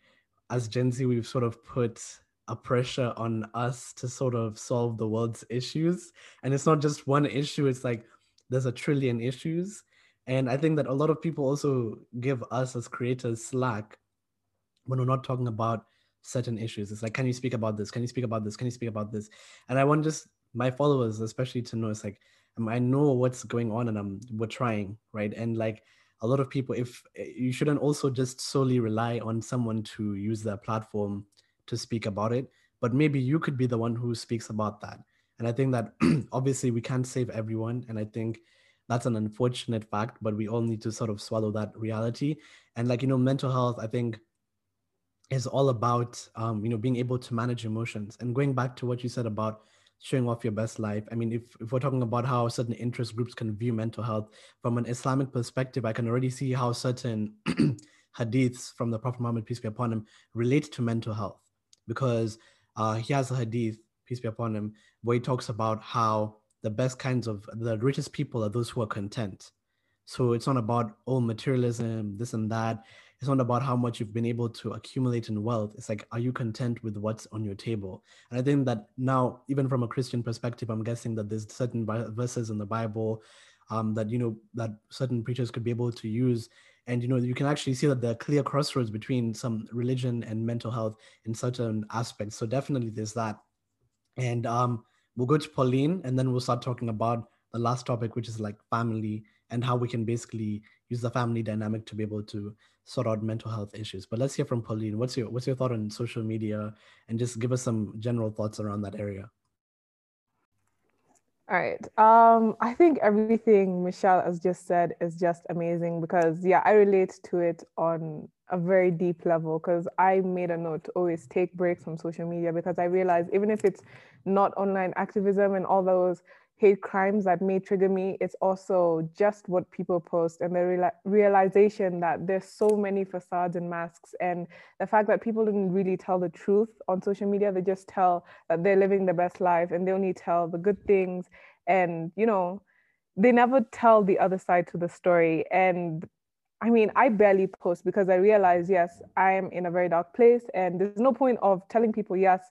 as Gen Z, we've sort of put a pressure on us to sort of solve the world's issues. And it's not just one issue, it's like there's a trillion issues. And I think that a lot of people also give us as creators slack when we're not talking about certain issues. It's like, can you speak about this? Can you speak about this? Can you speak about this? And I want just my followers, especially, to know it's like um, I know what's going on, and I'm we're trying, right? And like a lot of people, if eh, you shouldn't also just solely rely on someone to use their platform to speak about it, but maybe you could be the one who speaks about that. And I think that obviously we can't save everyone, and I think that's an unfortunate fact, but we all need to sort of swallow that reality. And like you know, mental health, I think is all about um, you know being able to manage emotions. And going back to what you said about showing off your best life i mean if, if we're talking about how certain interest groups can view mental health from an islamic perspective i can already see how certain hadiths from the prophet muhammad peace be upon him relate to mental health. Because uh, he has a hadith peace be upon him where he talks about how the best kinds of the richest people are those who are content. So it's not about oh materialism this and that it's not about how much you've been able to accumulate in wealth. It's like, are you content with what's on your table? And I think that now, even from a Christian perspective, I'm guessing that there's certain verses in the Bible um, that you know that certain preachers could be able to use and you know you can actually see that there are clear crossroads between some religion and mental health in certain aspects so definitely there's that and um, we'll go to pauline and then we'll start talking about the last topic which is like family and how we can basically use the family dynamic to be able to sort out mental health issues. But let's hear from Pauline. What's your what's your thought on social media, and just give us some general thoughts around that area. All right. Um, I think everything Michelle has just said is just amazing because yeah, I relate to it on a very deep level because I made a note to always take breaks from social media because I realized even if it's not online activism and all those hate crimes that may trigger me, it's also just what people post and the realization that there's so many facades and masks, and the fact that people didn't really tell the truth on social media. They just tell that they're living the best life and they only tell the good things. And, you know, they never tell the other side to the story. And I mean, I barely post because I realize, yes, I am in a very dark place, and there's no point of telling people, yes,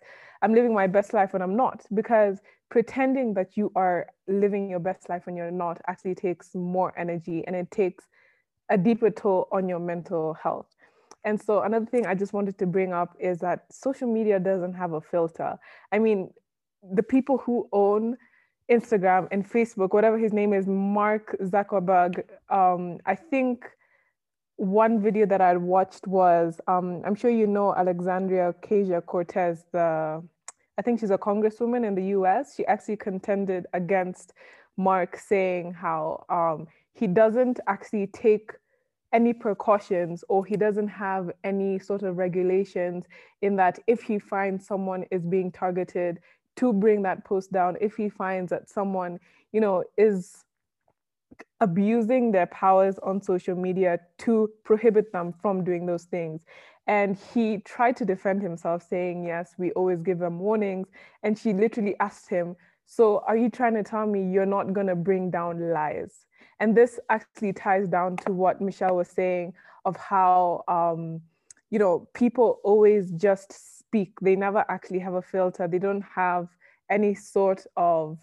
I'm living my best life when I'm not, because pretending that you are living your best life when you're not actually takes more energy and it takes a deeper toll on your mental health. And so another thing I just wanted to bring up is that social media doesn't have a filter. I mean, the people who own Instagram and Facebook, whatever his name is, Mark Zuckerberg, um, I think one video that I watched was um, I'm sure you know Alexandria Ocasio Cortez, the I think she's a congresswoman in the US. She actually contended against Mark saying how um, he doesn't actually take any precautions or he doesn't have any sort of regulations in that if he finds someone is being targeted to bring that post down if he finds that someone you know is abusing their powers on social media to prohibit them from doing those things and he tried to defend himself saying yes we always give them warnings and she literally asked him so are you trying to tell me you're not going to bring down lies and this actually ties down to what Michelle was saying of how, um, you know, people always just speak. They never actually have a filter. They don't have any sort of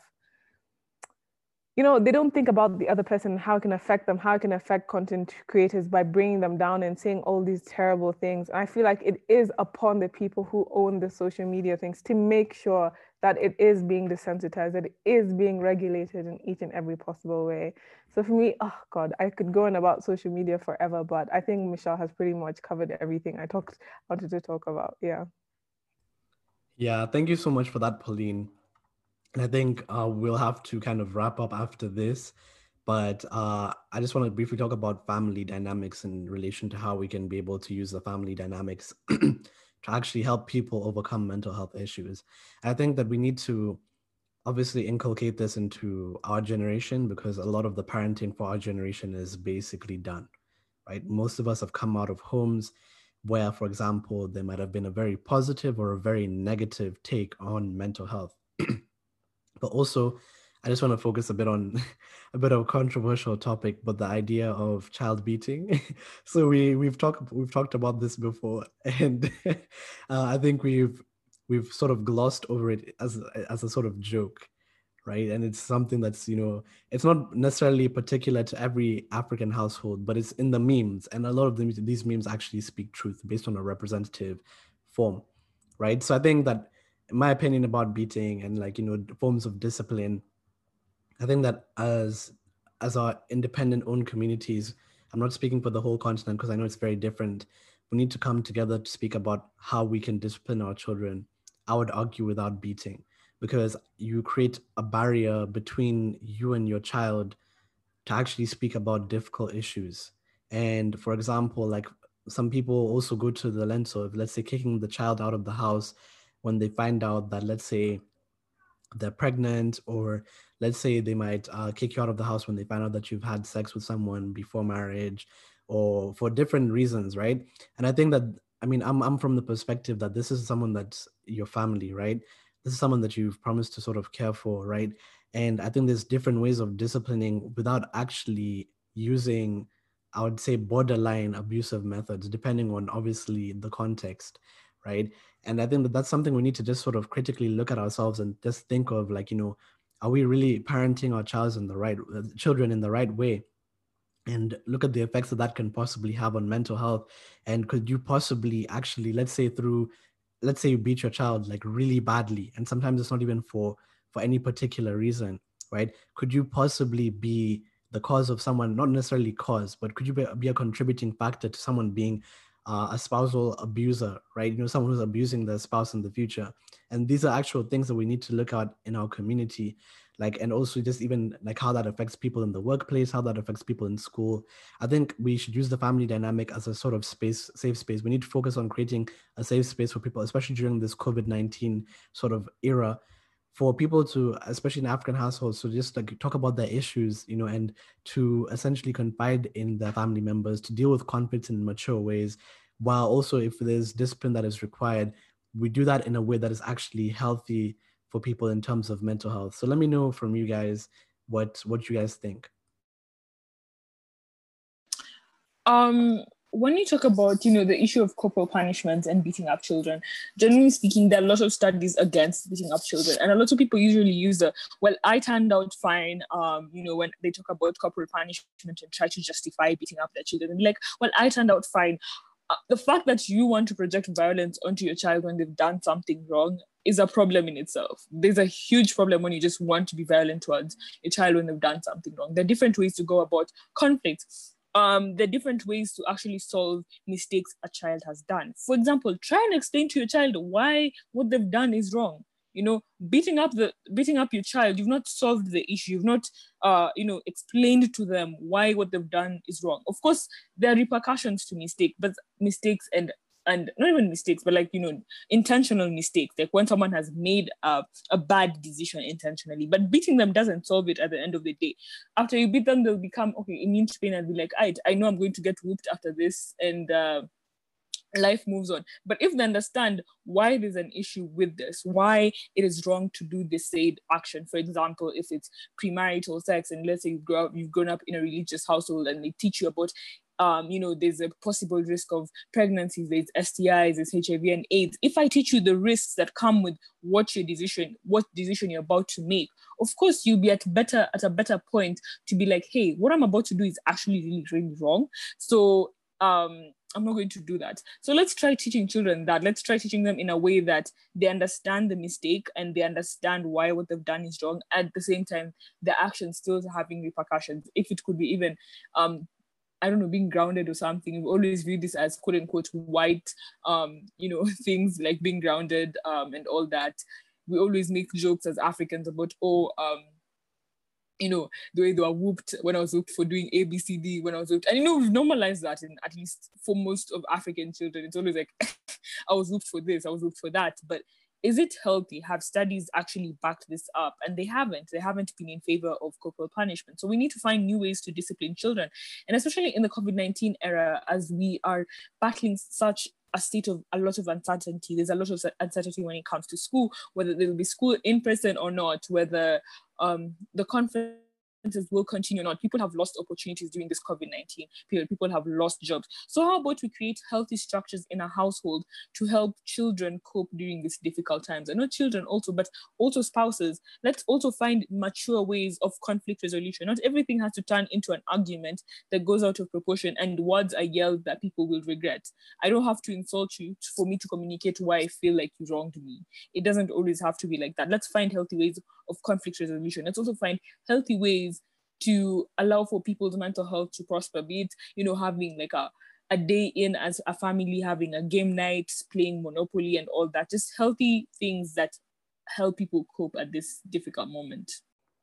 you know they don't think about the other person how it can affect them how it can affect content creators by bringing them down and saying all these terrible things. And i feel like it is upon the people who own the social media things to make sure that it is being desensitized that it is being regulated in each and every possible way. So for me oh god i could go on about social media forever but i think michelle has pretty much covered everything i talked wanted to talk about. Yeah. Yeah thank you so much for that pauline and I think uh, we'll have to kind of wrap up after this. But uh, I just want to briefly talk about family dynamics in relation to how we can be able to use the family dynamics to actually help people overcome mental health issues. I think that we need to obviously inculcate this into our generation because a lot of the parenting for our generation is basically done, right? Most of us have come out of homes where, for example, there might have been a very positive or a very negative take on mental health. but also I just want to focus a bit on a bit of a controversial topic, but the idea of child beating. so we we've talked we've talked about this before, and uh, I think we've we've sort of glossed over it as as a sort of joke, right? And it's something that's you know it's not necessarily particular to every African household, but it's in the memes, and a lot of them, these memes actually speak truth based on a representative form, right? So I think that my opinion about beating and like you know forms of discipline i think that as as our independent owned communities i'm not speaking for the whole continent because i know it's very different we need to come together to speak about how we can discipline our children i would argue without beating. Because you create a barrier between you and your child to actually speak about difficult issues. And for example like some people also go to the lens of let's say kicking the child out of the house when they find out that, let's say, they're pregnant, or let's say they might uh, kick you out of the house when they find out that you've had sex with someone before marriage, or for different reasons, right? And I think that, I mean, I'm, I'm from the perspective that this is someone that's your family, right? This is someone that you've promised to sort of care for, right? And I think there's different ways of disciplining without actually using, I would say, borderline abusive methods, depending on obviously the context right and i think that that's something we need to just sort of critically look at ourselves and just think of like you know are we really parenting our child in the right uh, children in the right way? And look at the effects that that can possibly have on mental health. And could you possibly actually let's say through let's say you beat your child like really badly and sometimes it's not even for for any particular reason right? Could you possibly be the cause of someone not necessarily cause but could you be, be a contributing factor to someone being uh, a spousal abuser, right? You know, someone who's abusing their spouse in the future. And these are actual things that we need to look at in our community, like, and also just even like how that affects people in the workplace, how that affects people in school. I think we should use the family dynamic as a sort of space, safe space. We need to focus on creating a safe space for people, especially during this COVID 19 sort of era for people to especially in african households to just like talk about their issues you know and to essentially confide in their family members to deal with conflicts in mature ways while also if there's discipline that is required we do that in a way that is actually healthy for people in terms of mental health. So let me know from you guys what what you guys think. Um when you talk about you know the issue of corporal punishment and beating up children generally speaking there are a lot of studies against beating up children and a lot of people usually use the well i turned out fine um you know when they talk about corporal punishment and try to justify beating up their children and like well i turned out fine uh, the fact that you want to project violence onto your child when they've done something wrong is a problem in itself. There's a huge problem when you just want to be violent towards your child when they've done something wrong. There are different ways to go about conflict um, the different ways to actually solve mistakes a child has done. For example, try and explain to your child why what they've done is wrong. You know, beating up the beating up your child, you've not solved the issue. You've not, uh, you know, explained to them why what they've done is wrong. Of course, there are repercussions to mistake, but mistakes and and not even mistakes, but like you know, intentional mistakes, like when someone has made a, a bad decision intentionally. But beating them doesn't solve it at the end of the day. After you beat them, they'll become okay, immune to pain and be like, I I know I'm going to get whooped after this, and uh, life moves on. But if they understand why there's an issue with this, why it is wrong to do this said action, for example, if it's premarital sex, and let's say you grow up, you've grown up in a religious household and they teach you about um, you know, there's a possible risk of pregnancies, there's STIs, there's HIV and AIDS. If I teach you the risks that come with what your decision, what decision you're about to make, of course you'll be at better at a better point to be like, hey, what I'm about to do is actually really, really wrong. So um I'm not going to do that. So let's try teaching children that. Let's try teaching them in a way that they understand the mistake and they understand why what they've done is wrong. At the same time, the action still having repercussions. If it could be even um, I don't know, being grounded or something. We've always viewed this as quote unquote white, um, you know, things like being grounded um, and all that. We always make jokes as Africans about, oh, um, you know, the way they were whooped when I was whooped for doing ABCD when I was whooped. And you know, we've normalized that in at least for most of African children. It's always like, I was whooped for this, I was whooped for that. But is it healthy? Have studies actually backed this up? And they haven't. They haven't been in favor of corporal punishment. So we need to find new ways to discipline children. And especially in the COVID 19 era, as we are battling such a state of a lot of uncertainty. There's a lot of uncertainty when it comes to school, whether there will be school in person or not, whether um, the conference will continue not. People have lost opportunities during this COVID 19 period. People have lost jobs. So, how about we create healthy structures in a household to help children cope during these difficult times? And not children also, but also spouses. Let's also find mature ways of conflict resolution. Not everything has to turn into an argument that goes out of proportion and words are yelled that people will regret. I don't have to insult you for me to communicate why I feel like you wronged me. It doesn't always have to be like that. Let's find healthy ways of conflict resolution. Let's also find healthy ways to allow for people's mental health to prosper, be it, you know, having like a, a day in as a family, having a game night, playing Monopoly and all that, just healthy things that help people cope at this difficult moment.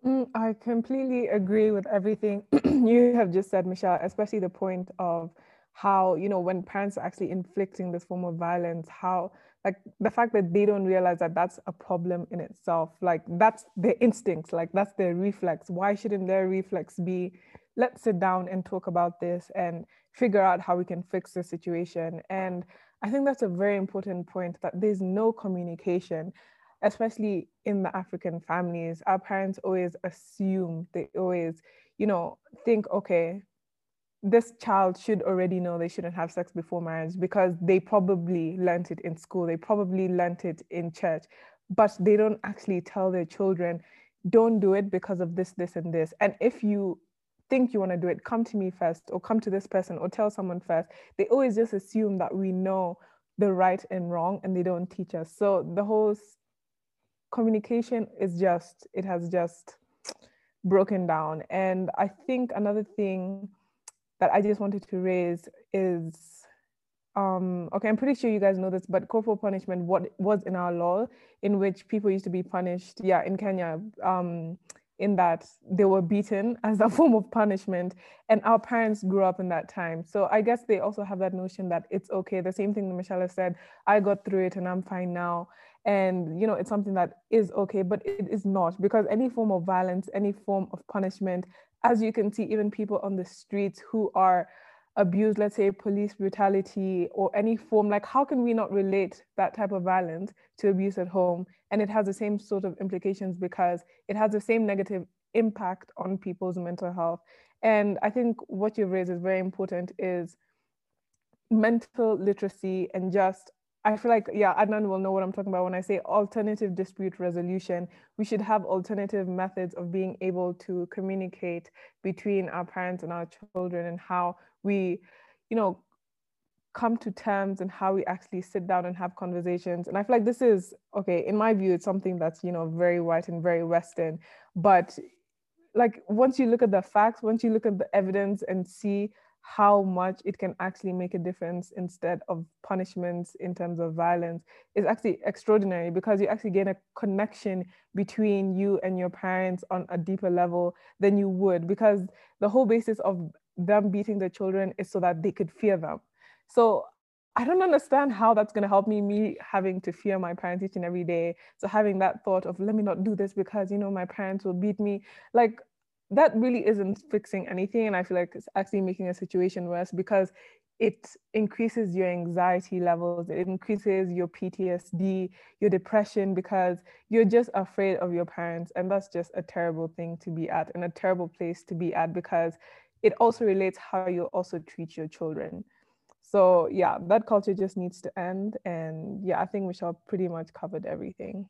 Mm, I completely agree with everything you have just said, Michelle, especially the point of how, you know, when parents are actually inflicting this form of violence, how like the fact that they don't realize that that's a problem in itself like that's their instincts like that's their reflex. Why shouldn't their reflex be let's sit down and talk about this and figure out how we can fix the situation? And i think that's a very important point that there's no communication especially in the african families. Our parents always assume they always you know think okay this child should already know they shouldn't have sex before marriage because they probably learned it in school, they probably learned it in church, but they don't actually tell their children, don't do it because of this, this, and this. And if you think you want to do it, come to me first, or come to this person, or tell someone first. They always just assume that we know the right and wrong, and they don't teach us. So the whole communication is just, it has just broken down. And I think another thing that I just wanted to raise is um, okay, I'm pretty sure you guys know this, but corporal punishment what was in our law in which people used to be punished, yeah, in Kenya, um, in that they were beaten as a form of punishment, and our parents grew up in that time. So I guess they also have that notion that it's okay. The same thing that Michelle said, I got through it and I'm fine now. And you know, it's something that is okay, but it is not because any form of violence, any form of punishment as you can see, even people on the streets who are abused, let's say police brutality or any form, like how can we not relate that type of violence to abuse at home? And it has the same sort of implications because it has the same negative impact on people's mental health. And I think what you've raised is very important is mental literacy and just I feel like, yeah, Adnan will know what I'm talking about when I say alternative dispute resolution. We should have alternative methods of being able to communicate between our parents and our children and how we, you know, come to terms and how we actually sit down and have conversations. And I feel like this is, okay, in my view, it's something that's, you know, very white and very Western. But like once you look at the facts, once you look at the evidence and see how much it can actually make a difference instead of punishments in terms of violence is actually extraordinary because you actually gain a connection between you and your parents on a deeper level than you would because the whole basis of them beating their children is so that they could fear them so I don't understand how that's going to help me, me having to fear my parents each and every day. So having that thought of, let me not do this because, you know, my parents will beat me. Like that really isn't fixing anything. And I feel like it's actually making a situation worse because it increases your anxiety levels, it increases your PTSD, your depression, because you're just afraid of your parents. And that's just a terrible thing to be at and a terrible place to be at because it also relates how you also treat your children. So, yeah, that culture just needs to end. And yeah, I think Michelle pretty much covered everything.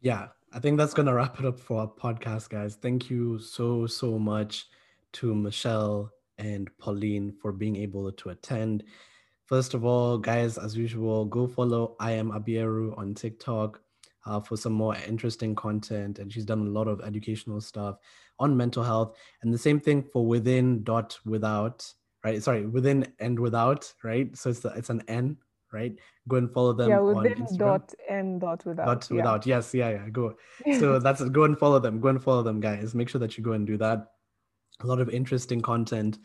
Yeah, I think that's going to wrap it up for our podcast, guys. Thank you so, so much to Michelle and Pauline for being able to attend. First of all, guys, as usual, go follow I am Abieru on TikTok uh, for some more interesting content. And she's done a lot of educational stuff on mental health. And the same thing for within dot without, right? Sorry, within and without, right? So it's the, it's an N right? Go and follow them. Yeah, within dot and dot without. Dot yeah. without. Yes, yeah, yeah. Go. So that's go and follow them. Go and follow them, guys. Make sure that you go and do that. A lot of interesting content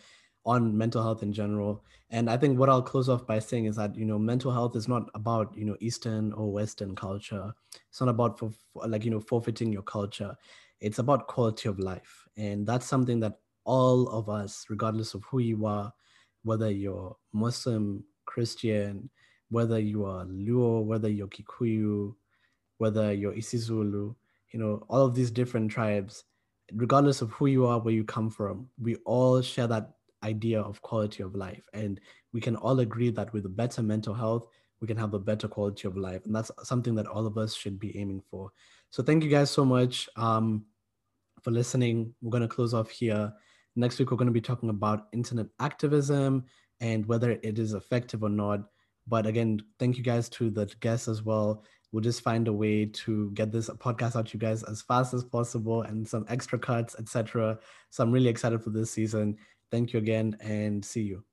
on mental health in general. And I think what I'll close off by saying is that you know mental health is not about you know Eastern or Western culture. It's not about for, for like you know forfeiting your culture. It's about quality of life, and that's something that all of us, regardless of who you are, whether you're Muslim, Christian, whether you are Luo, whether you're Kikuyu, whether you're Isizulu, you know, all of these different tribes, regardless of who you are, where you come from, we all share that idea of quality of life. And we can all agree that with a better mental health, we can have a better quality of life. And that's something that all of us should be aiming for. So thank you guys so much um, for listening. We're going to close off here. Next week, we're going to be talking about internet activism and whether it is effective or not. But again, thank you guys to the guests as well. We'll just find a way to get this podcast out to you guys as fast as possible and some extra cuts, etc. So I'm really excited for this season. Thank you again and see you.